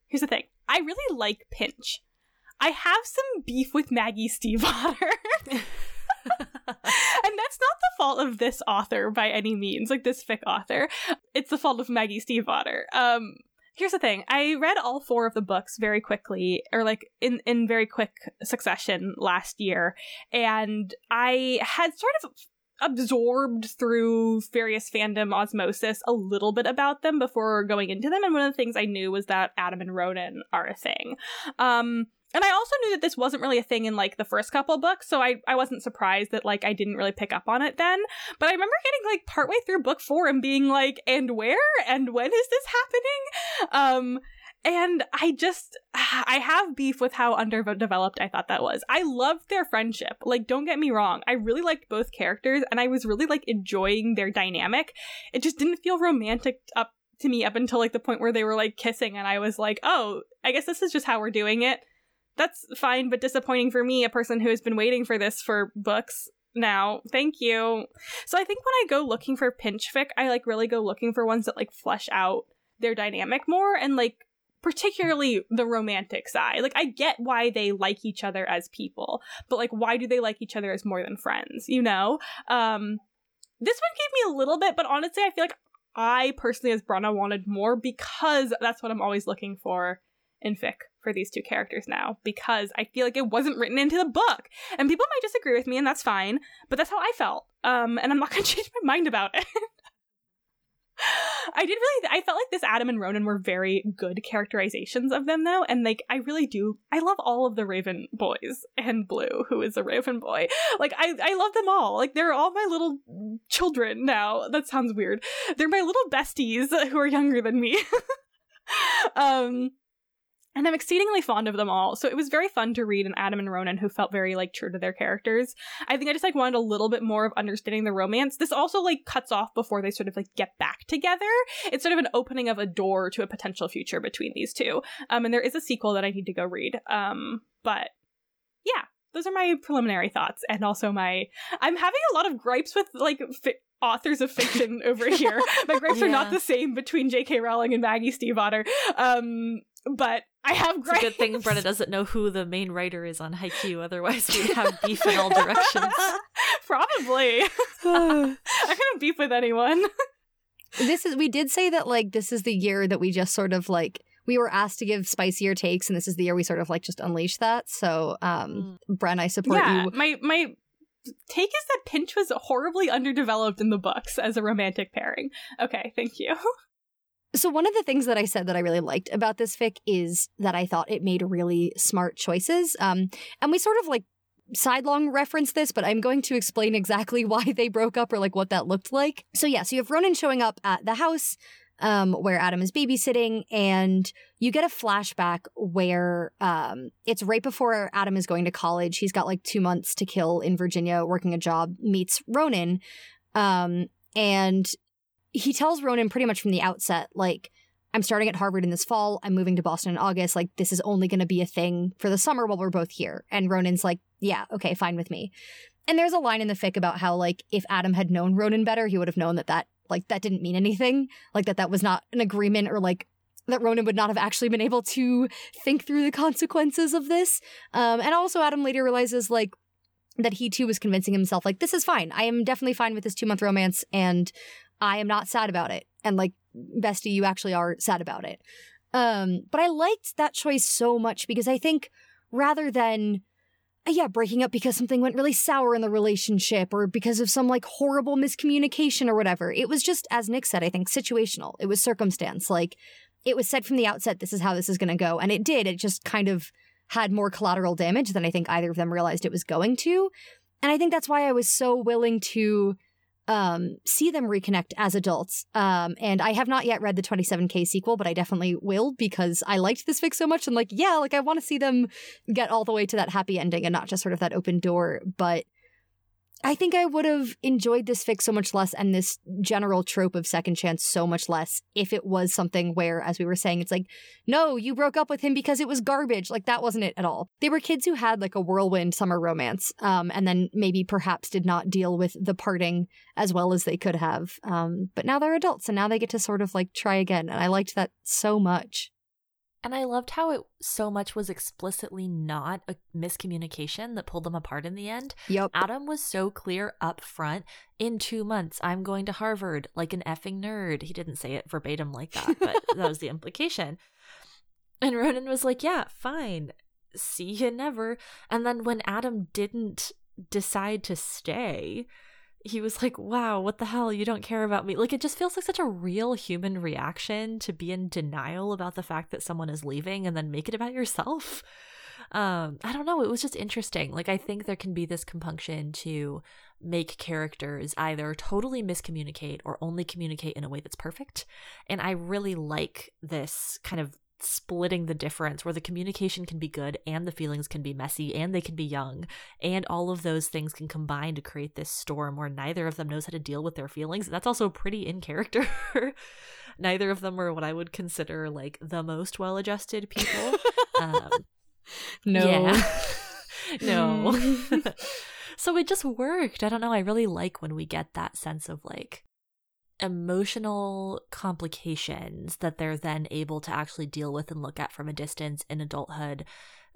here's the thing: I really like Pynch. I have some beef with Maggie Stiefvater. and that's not the fault of this author by any means, like this fic author. It's the fault of Maggie Stiefvater. Um, here's the thing: I read all four of the books very quickly, or like in in very quick succession last year, and I had sort of absorbed through various fandom osmosis a little bit about them before going into them and one of the things i knew was that adam and ronan are a thing um and I also knew that this wasn't really a thing in like the first couple books, so I, I wasn't surprised that like I didn't really pick up on it then. But I remember getting like partway through book four and being like, and where and when is this happening? Um and I just I have beef with how underdeveloped I thought that was. I loved their friendship. Like don't get me wrong. I really liked both characters and I was really like enjoying their dynamic. It just didn't feel romantic up to me up until like the point where they were like kissing and I was like, "Oh, I guess this is just how we're doing it." That's fine, but disappointing for me, a person who has been waiting for this for books now. Thank you. So I think when I go looking for Pynch fic, I like really go looking for ones that like flesh out their dynamic more and like particularly the romantic side. Like I get why they like each other as people, but like why do they like each other as more than friends, you know? Um this one gave me a little bit, but honestly, I feel like I personally as Brenna wanted more because that's what I'm always looking for in fic for these two characters now because I feel like it wasn't written into the book. And people might disagree with me and that's fine, but that's how I felt. Um and I'm not going to change my mind about it. I did really I felt like this Adam and Ronan were very good characterizations of them though and like I really do I love all of the Raven boys and Blue who is a Raven boy. Like I I love them all. Like they're all my little children now. That sounds weird. They're my little besties who are younger than me. um and I'm exceedingly fond of them all. So it was very fun to read an Adam and Ronan who felt very like true to their characters. I think I just like wanted a little bit more of understanding the romance. This also like cuts off before they sort of like get back together. It's sort of an opening of a door to a potential future between these two. Um and there is a sequel that I need to go read. Um but yeah, those are my preliminary thoughts, and also my. I'm having a lot of gripes with like fi- authors of fiction over here. My gripes are not the same between J.K. Rowling and Maggie Stiefvater. Um, but I have
It's a good thing Brenna doesn't know who the main writer is on Haikyuu, otherwise we'd have beef in all directions.
Probably. I couldn't beef with anyone.
this is we did say that like this is the year that we just sort of like we were asked to give spicier takes and this is the year we sort of like just unleash that so um bren i support
yeah,
you
my my take is that Pynch was horribly underdeveloped in the books as a romantic pairing. Okay, thank you.
so one of the things that i said that i really liked about this fic is that i thought it made really smart choices um and we sort of like sidelong reference this but i'm going to explain exactly why they broke up or like what that looked like so yeah so you have ronan showing up at the house um, where Adam is babysitting, and you get a flashback where um, it's right before Adam is going to college. He's got like two months to kill in Virginia, working a job, meets Ronan. Um, and he tells Ronan pretty much from the outset, like, I'm starting at Harvard in this fall. I'm moving to Boston in August. Like, this is only going to be a thing for the summer while we're both here. And Ronan's like, yeah, okay, fine with me. And there's a line in the fic about how, like, if Adam had known Ronan better, he would have known that that, like, that didn't mean anything. Like, that that was not an agreement or, like, that Ronan would not have actually been able to think through the consequences of this. Um, and also, Adam later realizes, like, that he too was convincing himself, like, this is fine. I am definitely fine with this two month romance, and I am not sad about it. And, like, bestie, you actually are sad about it. Um, but I liked that choice so much because I think rather than yeah, breaking up because something went really sour in the relationship or because of some like horrible miscommunication or whatever. It was just, as Nick said, I think situational. It was circumstance. Like it was said from the outset, this is how this is going to go. And it did. It just kind of had more collateral damage than I think either of them realized it was going to. And I think that's why I was so willing to um, see them reconnect as adults. Um, and I have not yet read the 27K sequel, but I definitely will because I liked this fic so much. And like, yeah, like I want to see them get all the way to that happy ending and not just sort of that open door. But I think I would have enjoyed this fic so much less and this general trope of second chance so much less if it was something where, as we were saying, it's like, no, you broke up with him because it was garbage. Like that wasn't it at all. They were kids who had like a whirlwind summer romance, um, and then maybe perhaps did not deal with the parting as well as they could have. Um, but now they're adults and now they get to sort of like try again. And I liked that so much.
And I loved how it so much was explicitly not a miscommunication that pulled them apart in the end.
Yep.
Adam was so clear up front. In two months, I'm going to Harvard like an effing nerd. He didn't say it verbatim like that, but that was the implication. And Ronan was like, Yeah, fine. See you never. And then when Adam didn't decide to stay, he was like, Wow, what the hell? You don't care about me. Like, it just feels like such a real human reaction to be in denial about the fact that someone is leaving and then make it about yourself. Um, I don't know. It was just interesting. Like, I think there can be this compunction to make characters either totally miscommunicate or only communicate in a way that's perfect. And I really like this kind of splitting the difference where the communication can be good and the feelings can be messy and they can be young. And all of those things can combine to create this storm where neither of them knows how to deal with their feelings. That's also pretty in character. Neither of them are what i would consider like the most well-adjusted people. Um,
No.
yeah. no. So it just worked. I don't know. I really like when we get that sense of like emotional complications that they're then able to actually deal with and look at from a distance in adulthood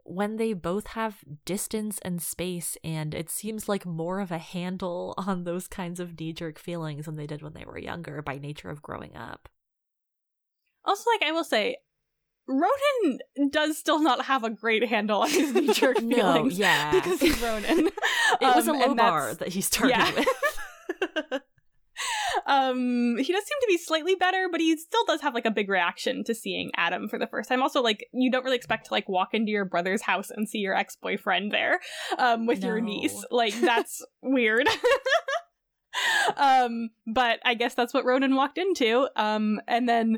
when they both have distance and space and it seems like more of a handle on those kinds of knee-jerk feelings than they did when they were younger by nature of growing up
Also, like I will say, Ronan does still not have a great handle on his knee jerk
no
feelings
yeah
because he's Ronan.
it was a
Um,
low bar that he started
yeah.
with
um he does seem to be slightly better but he still does have like a big reaction to seeing adam for the first time also like you don't really expect to like walk into your brother's house and see your ex-boyfriend there um with your niece like that's weird um but i guess that's what ronan walked into um and then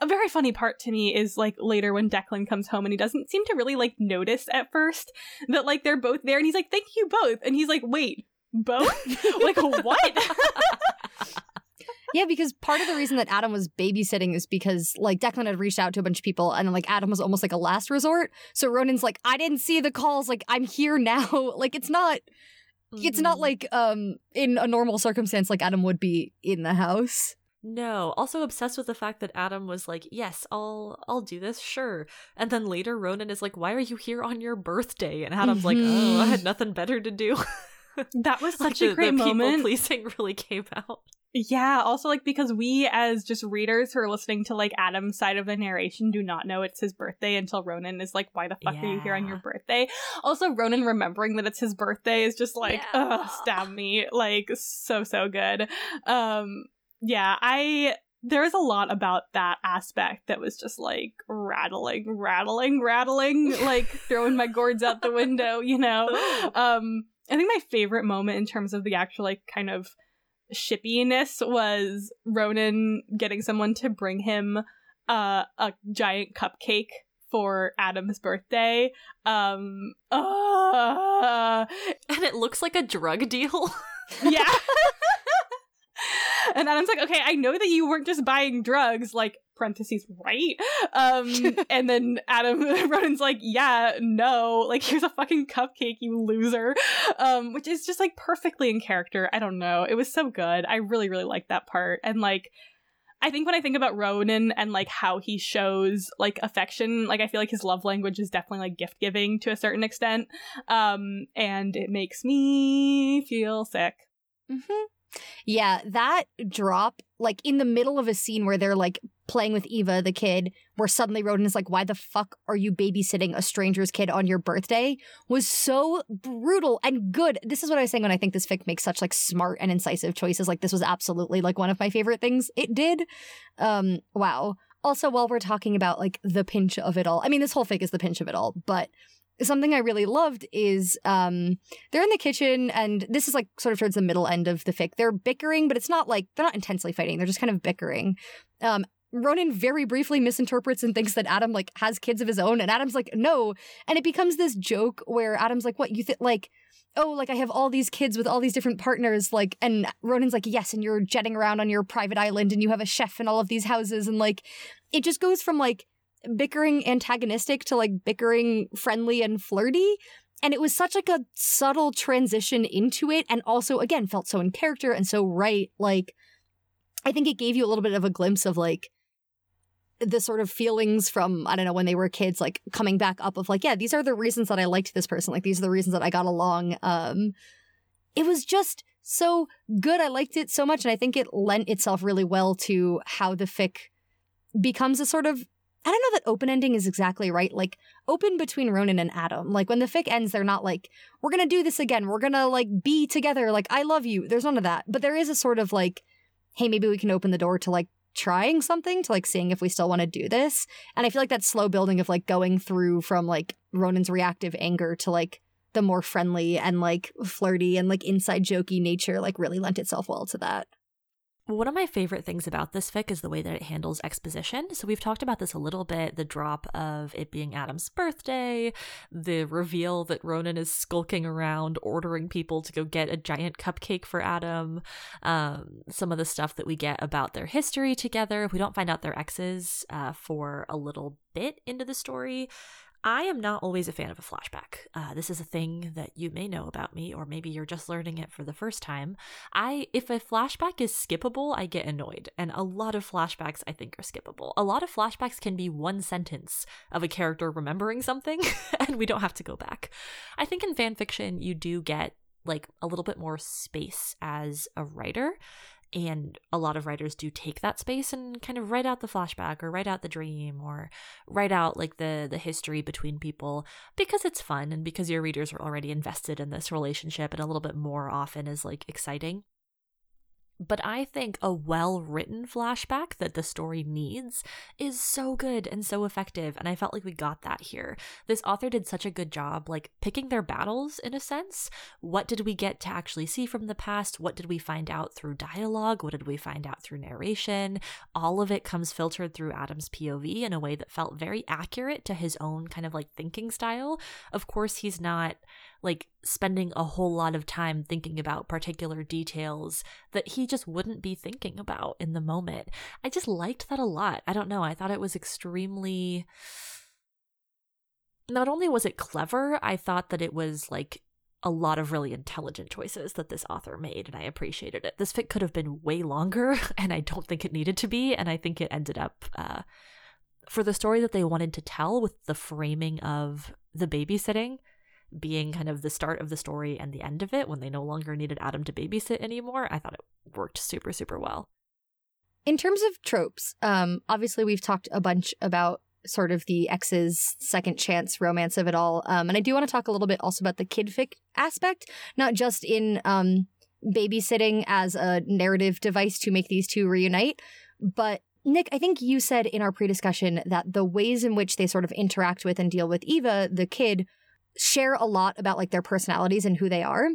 a very funny part to me is like later when Declan comes home and he doesn't seem to really like notice at first that like they're both there and he's like, Thank you both. And he's like, Wait, both? like what?
Yeah, because part of the reason that Adam was babysitting is because like Declan had reached out to a bunch of people and like Adam was almost like a last resort. So Ronan's like, I didn't see the calls, like I'm here now. like it's not it's not
Mhm.
like um in a normal circumstance like Adam would be in the house.
No, also obsessed with the fact that Adam was like, "Yes, I'll I'll do this, sure." And then later Ronan is like, "Why are you here on your birthday?" And Adam's like, "Oh, I
Mhm.
had nothing better to do."
That was
Like,
such a
the-
great
the people
moment.
pleasing really came out.
Yeah, also like because we as just readers who are listening to like Adam's side of the narration do not know it's his birthday until Ronan is like, Why the fuck are you here on your birthday? Also Ronan remembering that it's his birthday is just like,
Yeah.
ugh, stab me. Like so so good. Um yeah, I there was a lot about that aspect that was just like rattling, rattling, rattling, like throwing my gourds out the window, you know? um i think my favorite moment in terms of the actual like kind of shippiness was ronan getting someone to bring him uh, a giant cupcake for adam's birthday. Um uh,
And it looks like a drug deal.
yeah. And adam's like okay i know that you weren't just buying drugs. Like parentheses right um and then adam ronan's like yeah no like here's a fucking cupcake you loser um which is just like perfectly in character i don't know it was so good i really really liked that part and like I think when I think about Ronan and like how he shows like affection, like I feel like his love language is definitely like gift giving to a certain extent. Um and it makes me feel sick.
Mm-hmm. Yeah, that drop, like in the middle of a scene where they're like playing with Eva, the kid, where suddenly Ronan is like, Why the fuck are you babysitting a stranger's kid on your birthday? was so brutal and good. This is what I was saying when I think this fic makes such like smart and incisive choices. Like this was absolutely like one of my favorite things it did. Um, wow. Also, while we're talking about like the Pynch of it all, I mean, this whole fic is the Pynch of it all, but something I really loved is um they're in the kitchen and this is like sort of towards the middle end of the fic. They're bickering, but it's not like they're not intensely fighting. They're just kind of bickering. Um Ronan very briefly misinterprets and thinks that Adam like has kids of his own and Adam's like no and it becomes this joke where Adam's like what you think like oh like I have all these kids with all these different partners like and Ronan's like yes and you're jetting around on your private island and you have a chef in all of these houses and like it just goes from like bickering antagonistic to like bickering friendly and flirty and it was such like a subtle transition into it and also again felt so in character and so right like i think it gave you a little bit of a glimpse of like the sort of feelings from i don't know when they were kids like coming back up of like yeah these are the reasons that i liked this person like these are the reasons that i got along um it was just so good. I liked it so much and i think it lent itself really well to how the fic becomes a sort of I don't know that open ending is exactly right. Like open between Ronan and Adam. Like when the fic ends, they're not like, we're gonna do this again. We're gonna like be together. Like I love you. There's none of that. But there is a sort of like, hey, maybe we can open the door to like trying something, to like seeing if we still want to do this. And I feel like that slow building of like going through from like Ronan's reactive anger to like the more friendly and like flirty and like inside jokey nature like really lent itself well to that.
One of my favorite things about this fic is the way that it handles exposition. So we've talked about this a little bit the drop of it being Adam's birthday, the reveal that Ronan is skulking around ordering people to go get a giant cupcake for Adam, um, some of the stuff that we get about their history together. We don't find out their exes uh, for a little bit into the story. I am not always a fan of a flashback. Uh, this is a thing that you may know about me, or maybe you're just learning it for the first time. I, if a flashback is skippable, I get annoyed, and a lot of flashbacks I think are skippable. A lot of flashbacks can be one sentence of a character remembering something, and we don't have to go back. I think in fan fiction you do get like a little bit more space as a writer and a lot of writers do take that space and kind of write out the flashback or write out the dream or write out like the the history between people because it's fun and because your readers are already invested in this relationship and a little bit more often is like exciting but I think a well written flashback that the story needs is so good and so effective. And I felt like we got that here. This author did such a good job, like picking their battles in a sense. What did we get to actually see from the past? What did we find out through dialogue? What did we find out through narration? All of it comes filtered through Adam's POV in a way that felt very accurate to his own kind of like thinking style. Of course, he's not like spending a whole lot of time thinking about particular details that he just wouldn't be thinking about in the moment. I just liked that a lot. I don't know. I thought it was extremely. Not only was it clever, I thought that it was like a lot of really intelligent choices that this author made, and I appreciated it. This fic could have been way longer, and I don't think it needed to be, and I think it ended up uh, for the story that they wanted to tell with the framing of the babysitting being kind of the start of the story and the end of it when they no longer needed Adam to babysit anymore. I thought it worked super, super well.
In terms of tropes, um, obviously we've talked a bunch about sort of the ex's second chance romance of it all. Um, and I do want to talk a little bit also about the kid fic aspect, not just in um, babysitting as a narrative device to make these two reunite, but Nick, I think you said in our pre discussion that the ways in which they sort of interact with and deal with Eva, the kid, share a lot about like their personalities and who they are.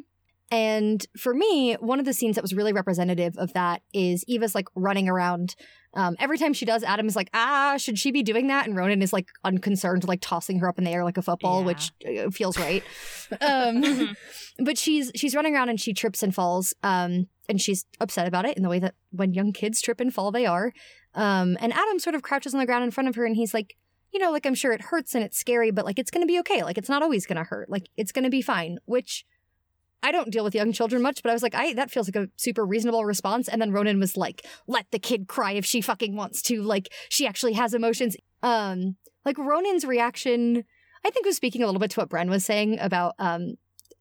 And for me, one of the scenes that was really representative of that is Eva's like running around. Um, every time she does, Adam is like, ah, should she be doing that? And Ronan is like unconcerned, like tossing her up in the air like a football,
Yeah.
which uh, feels right. um, but she's she's running around and she trips and falls. Um, and she's upset about it in the way that when young kids trip and fall, they are. Um, and Adam sort of crouches on the ground in front of her and he's like, you know, like I'm sure it hurts and it's scary, but like it's gonna be okay. Like it's not always gonna hurt. Like it's gonna be fine. Which I don't deal with young children much, but I was like, I that feels like a super reasonable response. And then Ronan was like, let the kid cry if she fucking wants to. Like she actually has emotions. Um, like Ronan's reaction, I think was speaking a little bit to what Bren was saying about um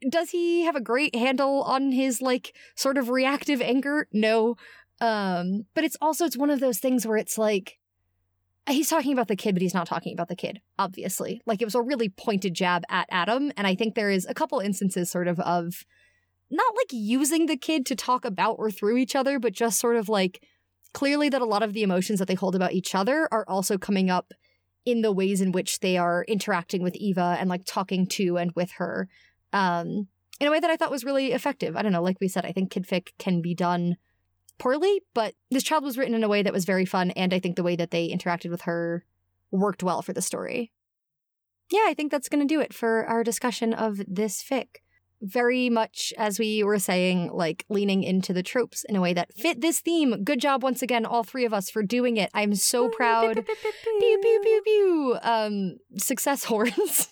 does he have a great handle on his like sort of reactive anger? No. Um, but it's also it's one of those things where it's like he's talking about the kid, but he's not talking about the kid, obviously. Like it was a really pointed jab at Adam, and I think there is a couple instances sort of of not like using the kid to talk about or through each other, but just sort of like clearly that a lot of the emotions that they hold about each other are also coming up in the ways in which they are interacting with Eva and like talking to and with her. Um in a way that I thought was really effective. I don't know, like we said, I think kidfic can be done poorly, but this child was written in a way that was very fun, and I think the way that they interacted with her worked well for the story. Yeah, I think that's going to do it for our discussion of this fic. Very much, as we were saying, like leaning into the tropes in a way that fit this theme. Good job once again, all three of us, for doing it. I'm so proud. Pew pew pew pew. Um, success horns.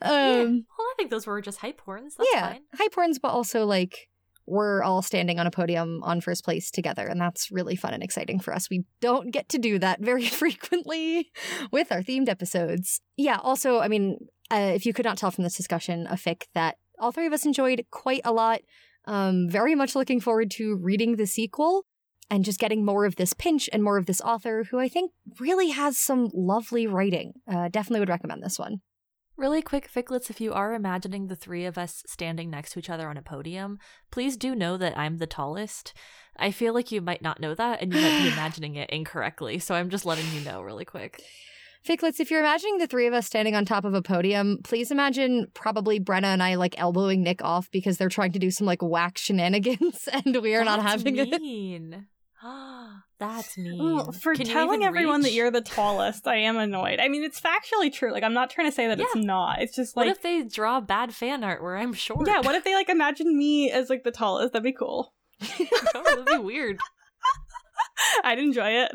Yeah.
um,
Well, I think those were just hype horns. That's
yeah,
fine.
hype horns, but also like we're all standing on a podium on first place together, and that's really fun and exciting for us. We don't get to do that very frequently with our themed episodes. Yeah, also, I mean, uh, if you could not tell from this discussion, a fic that all three of us enjoyed quite a lot. Um, very much looking forward to reading the sequel and just getting more of this Pynch and more of this author who I think really has some lovely writing. Uh, definitely would recommend this one.
Really quick, Ficlets, if you are imagining the three of us standing next to each other on a podium, please do know that I'm the tallest. I feel like you might not know that and you might be imagining it incorrectly, so I'm just letting you know really quick.
Ficlets, if you're imagining the three of us standing on top of a podium, please imagine probably Brenna and I like elbowing Nick off because they're trying to do some like whack shenanigans and we are not
That's
having it.
That's me.
Well, for
Can
telling everyone that you're the tallest, I am annoyed. I mean, it's factually true. Like, I'm not trying to say that it's not. It's just like.
What if they draw bad fan art where I'm short?
yeah, what if they like imagine me as like the tallest? That'd be cool.
oh, that'd be weird.
I'd enjoy it.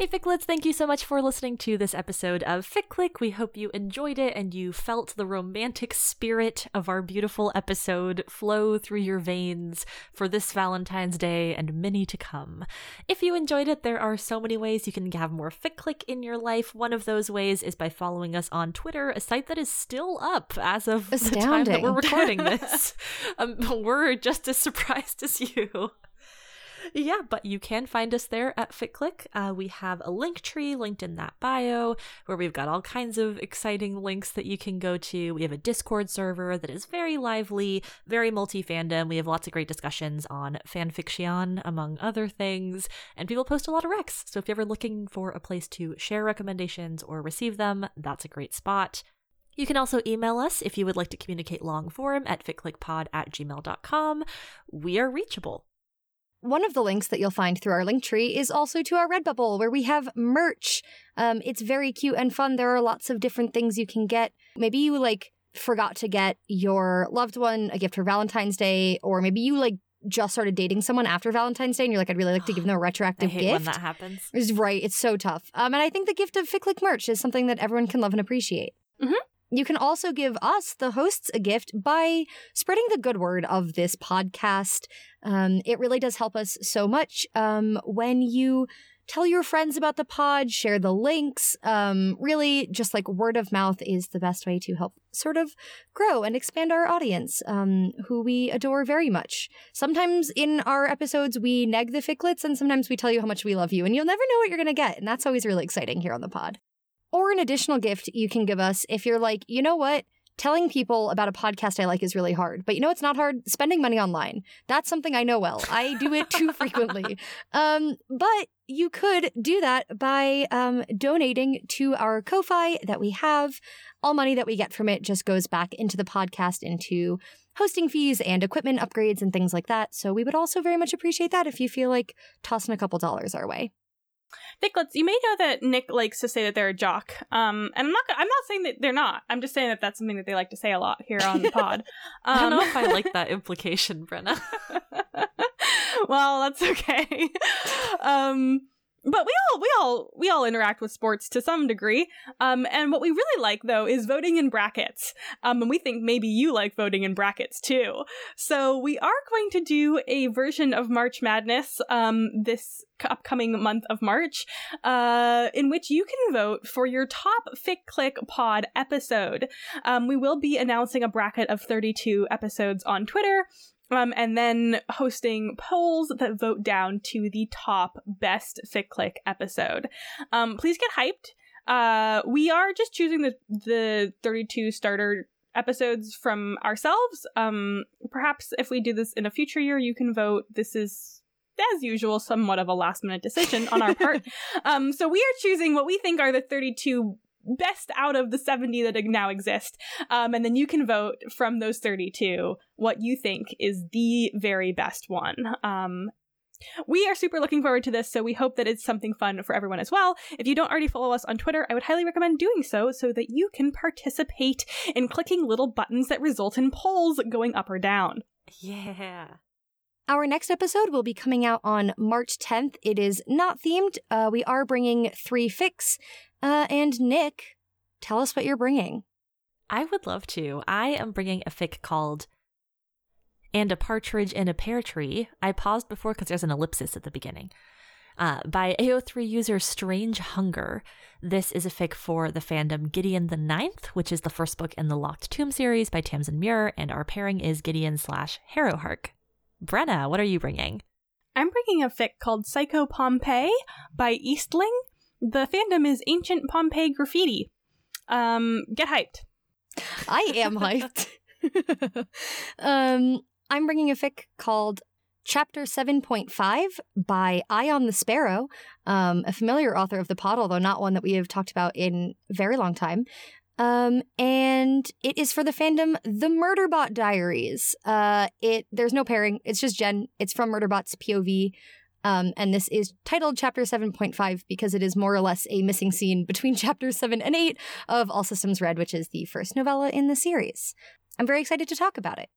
Hey Ficlets, thank you so much for listening to this episode of Fic Click. We hope you enjoyed it and you felt the romantic spirit of our beautiful episode flow through your veins for this Valentine's Day and many to come. If you enjoyed it, there are so many ways you can have more Fic Click in your life. One of those ways is by following us on Twitter, a site that is still up as of the time that we're recording this. um, we're just as surprised as you. Yeah, but you can find us there at FicClick. Uh, we have a link tree linked in that bio where we've got all kinds of exciting links that you can go to. We have a Discord server that is very lively, very multi fandom. We have lots of great discussions on fanfiction, among other things, and people post a lot of recs. So if you're ever looking for a place to share recommendations or receive them, that's a great spot. You can also email us if you would like to communicate long form at ficclickpod at gmail.com. We are reachable.
One of the links that you'll find through our link tree is also to our Redbubble, where we have merch. Um, it's very cute and fun. There are lots of different things you can get. Maybe you like forgot to get your loved one a gift for Valentine's Day, or maybe you like just started dating someone after Valentine's Day and you're like, I'd really like to give them a retroactive
hate
gift.
when that happens.
Is right. It's so tough. Um, and I think the gift of FicClick merch is something that everyone can love and appreciate.
Mhm.
You can also give us, the hosts, a gift by spreading the good word of this podcast. Um, it really does help us so much um, when you tell your friends about the pod, share the links. Um, really, just like word of mouth is the best way to help sort of grow and expand our audience, um, who we adore very much. Sometimes in our episodes, we neg the ficlets, and sometimes we tell you how much we love you, and you'll never know what you're going to get. And that's always really exciting here on the pod. Or an additional gift you can give us if you're like, you know what? Telling people about a podcast I like is really hard. But you know it's not hard? Spending money online. That's something I know well. I do it too frequently. Um, but you could do that by um, donating to our Ko-Fi that we have. All money that we get from it just goes back into the podcast, into hosting fees and equipment upgrades and things like that. So we would also very much appreciate that if you feel like tossing a couple dollars our way.
Ficlets, you may know that Nick likes to say that they're a jock. Um, and I'm not. I'm not saying that they're not. I'm just saying that that's something that they like to say a lot here on the pod. Um,
I don't know if I like that implication, Brenna.
well, that's okay. Um, but we all we all we all interact with sports to some degree. Um, and what we really like though is voting in brackets. Um, and we think maybe you like voting in brackets too. So we are going to do a version of March Madness um this upcoming month of March, uh, in which you can vote for your top Fic Click Pod episode. Um, we will be announcing a bracket of 32 episodes on Twitter. Um, and then hosting polls that vote down to the top best FicClick episode. Um, please get hyped. Uh, we are just choosing the the 32 starter episodes from ourselves. Um, perhaps if we do this in a future year, you can vote. This is as usual, somewhat of a last minute decision on our part. um, so we are choosing what we think are the 32 best out of the 70 that now exist. Um, and then you can vote from those 32 what you think is the very best one. Um, we are super looking forward to this, so we hope that it's something fun for everyone as well. If you don't already follow us on Twitter, I would highly recommend doing so so that you can participate in clicking little buttons that result in polls going up or down.
yeah.
Our next episode will be coming out on March 10th. It is not themed. Uh, we are bringing three fics. Uh, and Nick, tell us what you're bringing.
I would love to. I am bringing a fic called And a Partridge in a Pear Tree. I paused before because there's an ellipsis at the beginning. Uh, by AO3 user Strange Hunger. This is a fic for the fandom Gideon the Ninth, which is the first book in the Locked Tomb series by Tamsin Muir, and our pairing is Gideon slash Harrowhark. Brenna, what are you bringing?
I'm bringing a fic called Psycho Pompeii by Eastling. The fandom is Ancient Pompeii Graffiti. Um, get hyped.
I am hyped. um, I'm bringing a fic called Chapter 7.5 by Ion the Sparrow, um, a familiar author of the pod, although not one that we have talked about in a very long time. Um, and it is for the fandom The Murderbot Diaries. Uh, it there's no pairing. It's just Gen. It's from Murderbot's POV. Um, and this is titled Chapter 7.5 because it is more or less a missing scene between chapters 7 and 8 of All Systems Red, which is the first novella in the series. I'm very excited to talk about it.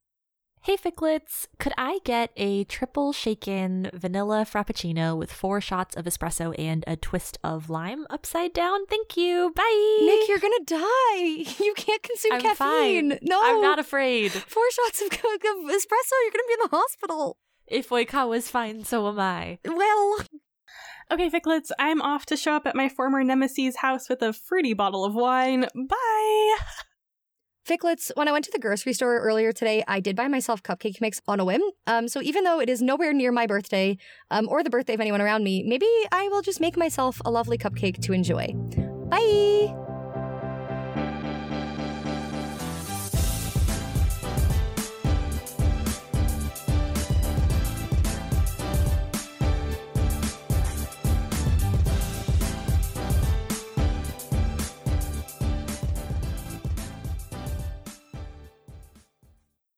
Hey Ficlets, could I get a triple shaken vanilla frappuccino with four shots of espresso and a twist of lime upside down? Thank you. Bye.
Nick, you're gonna die. You can't consume
I'm
caffeine.
fine.
No,
I'm not afraid.
Four shots of, of espresso, you're gonna be in the hospital.
If Oikawa is fine, so am I.
Well,
Okay, Ficlets, I'm off to show up at my former nemesis' house with a fruity bottle of wine. Bye!
Ficlets, when I went to the grocery store earlier today, I did buy myself cupcake mix on a whim. Um, so even though it is nowhere near my birthday, um, or the birthday of anyone around me, maybe I will just make myself a lovely cupcake to enjoy. Bye!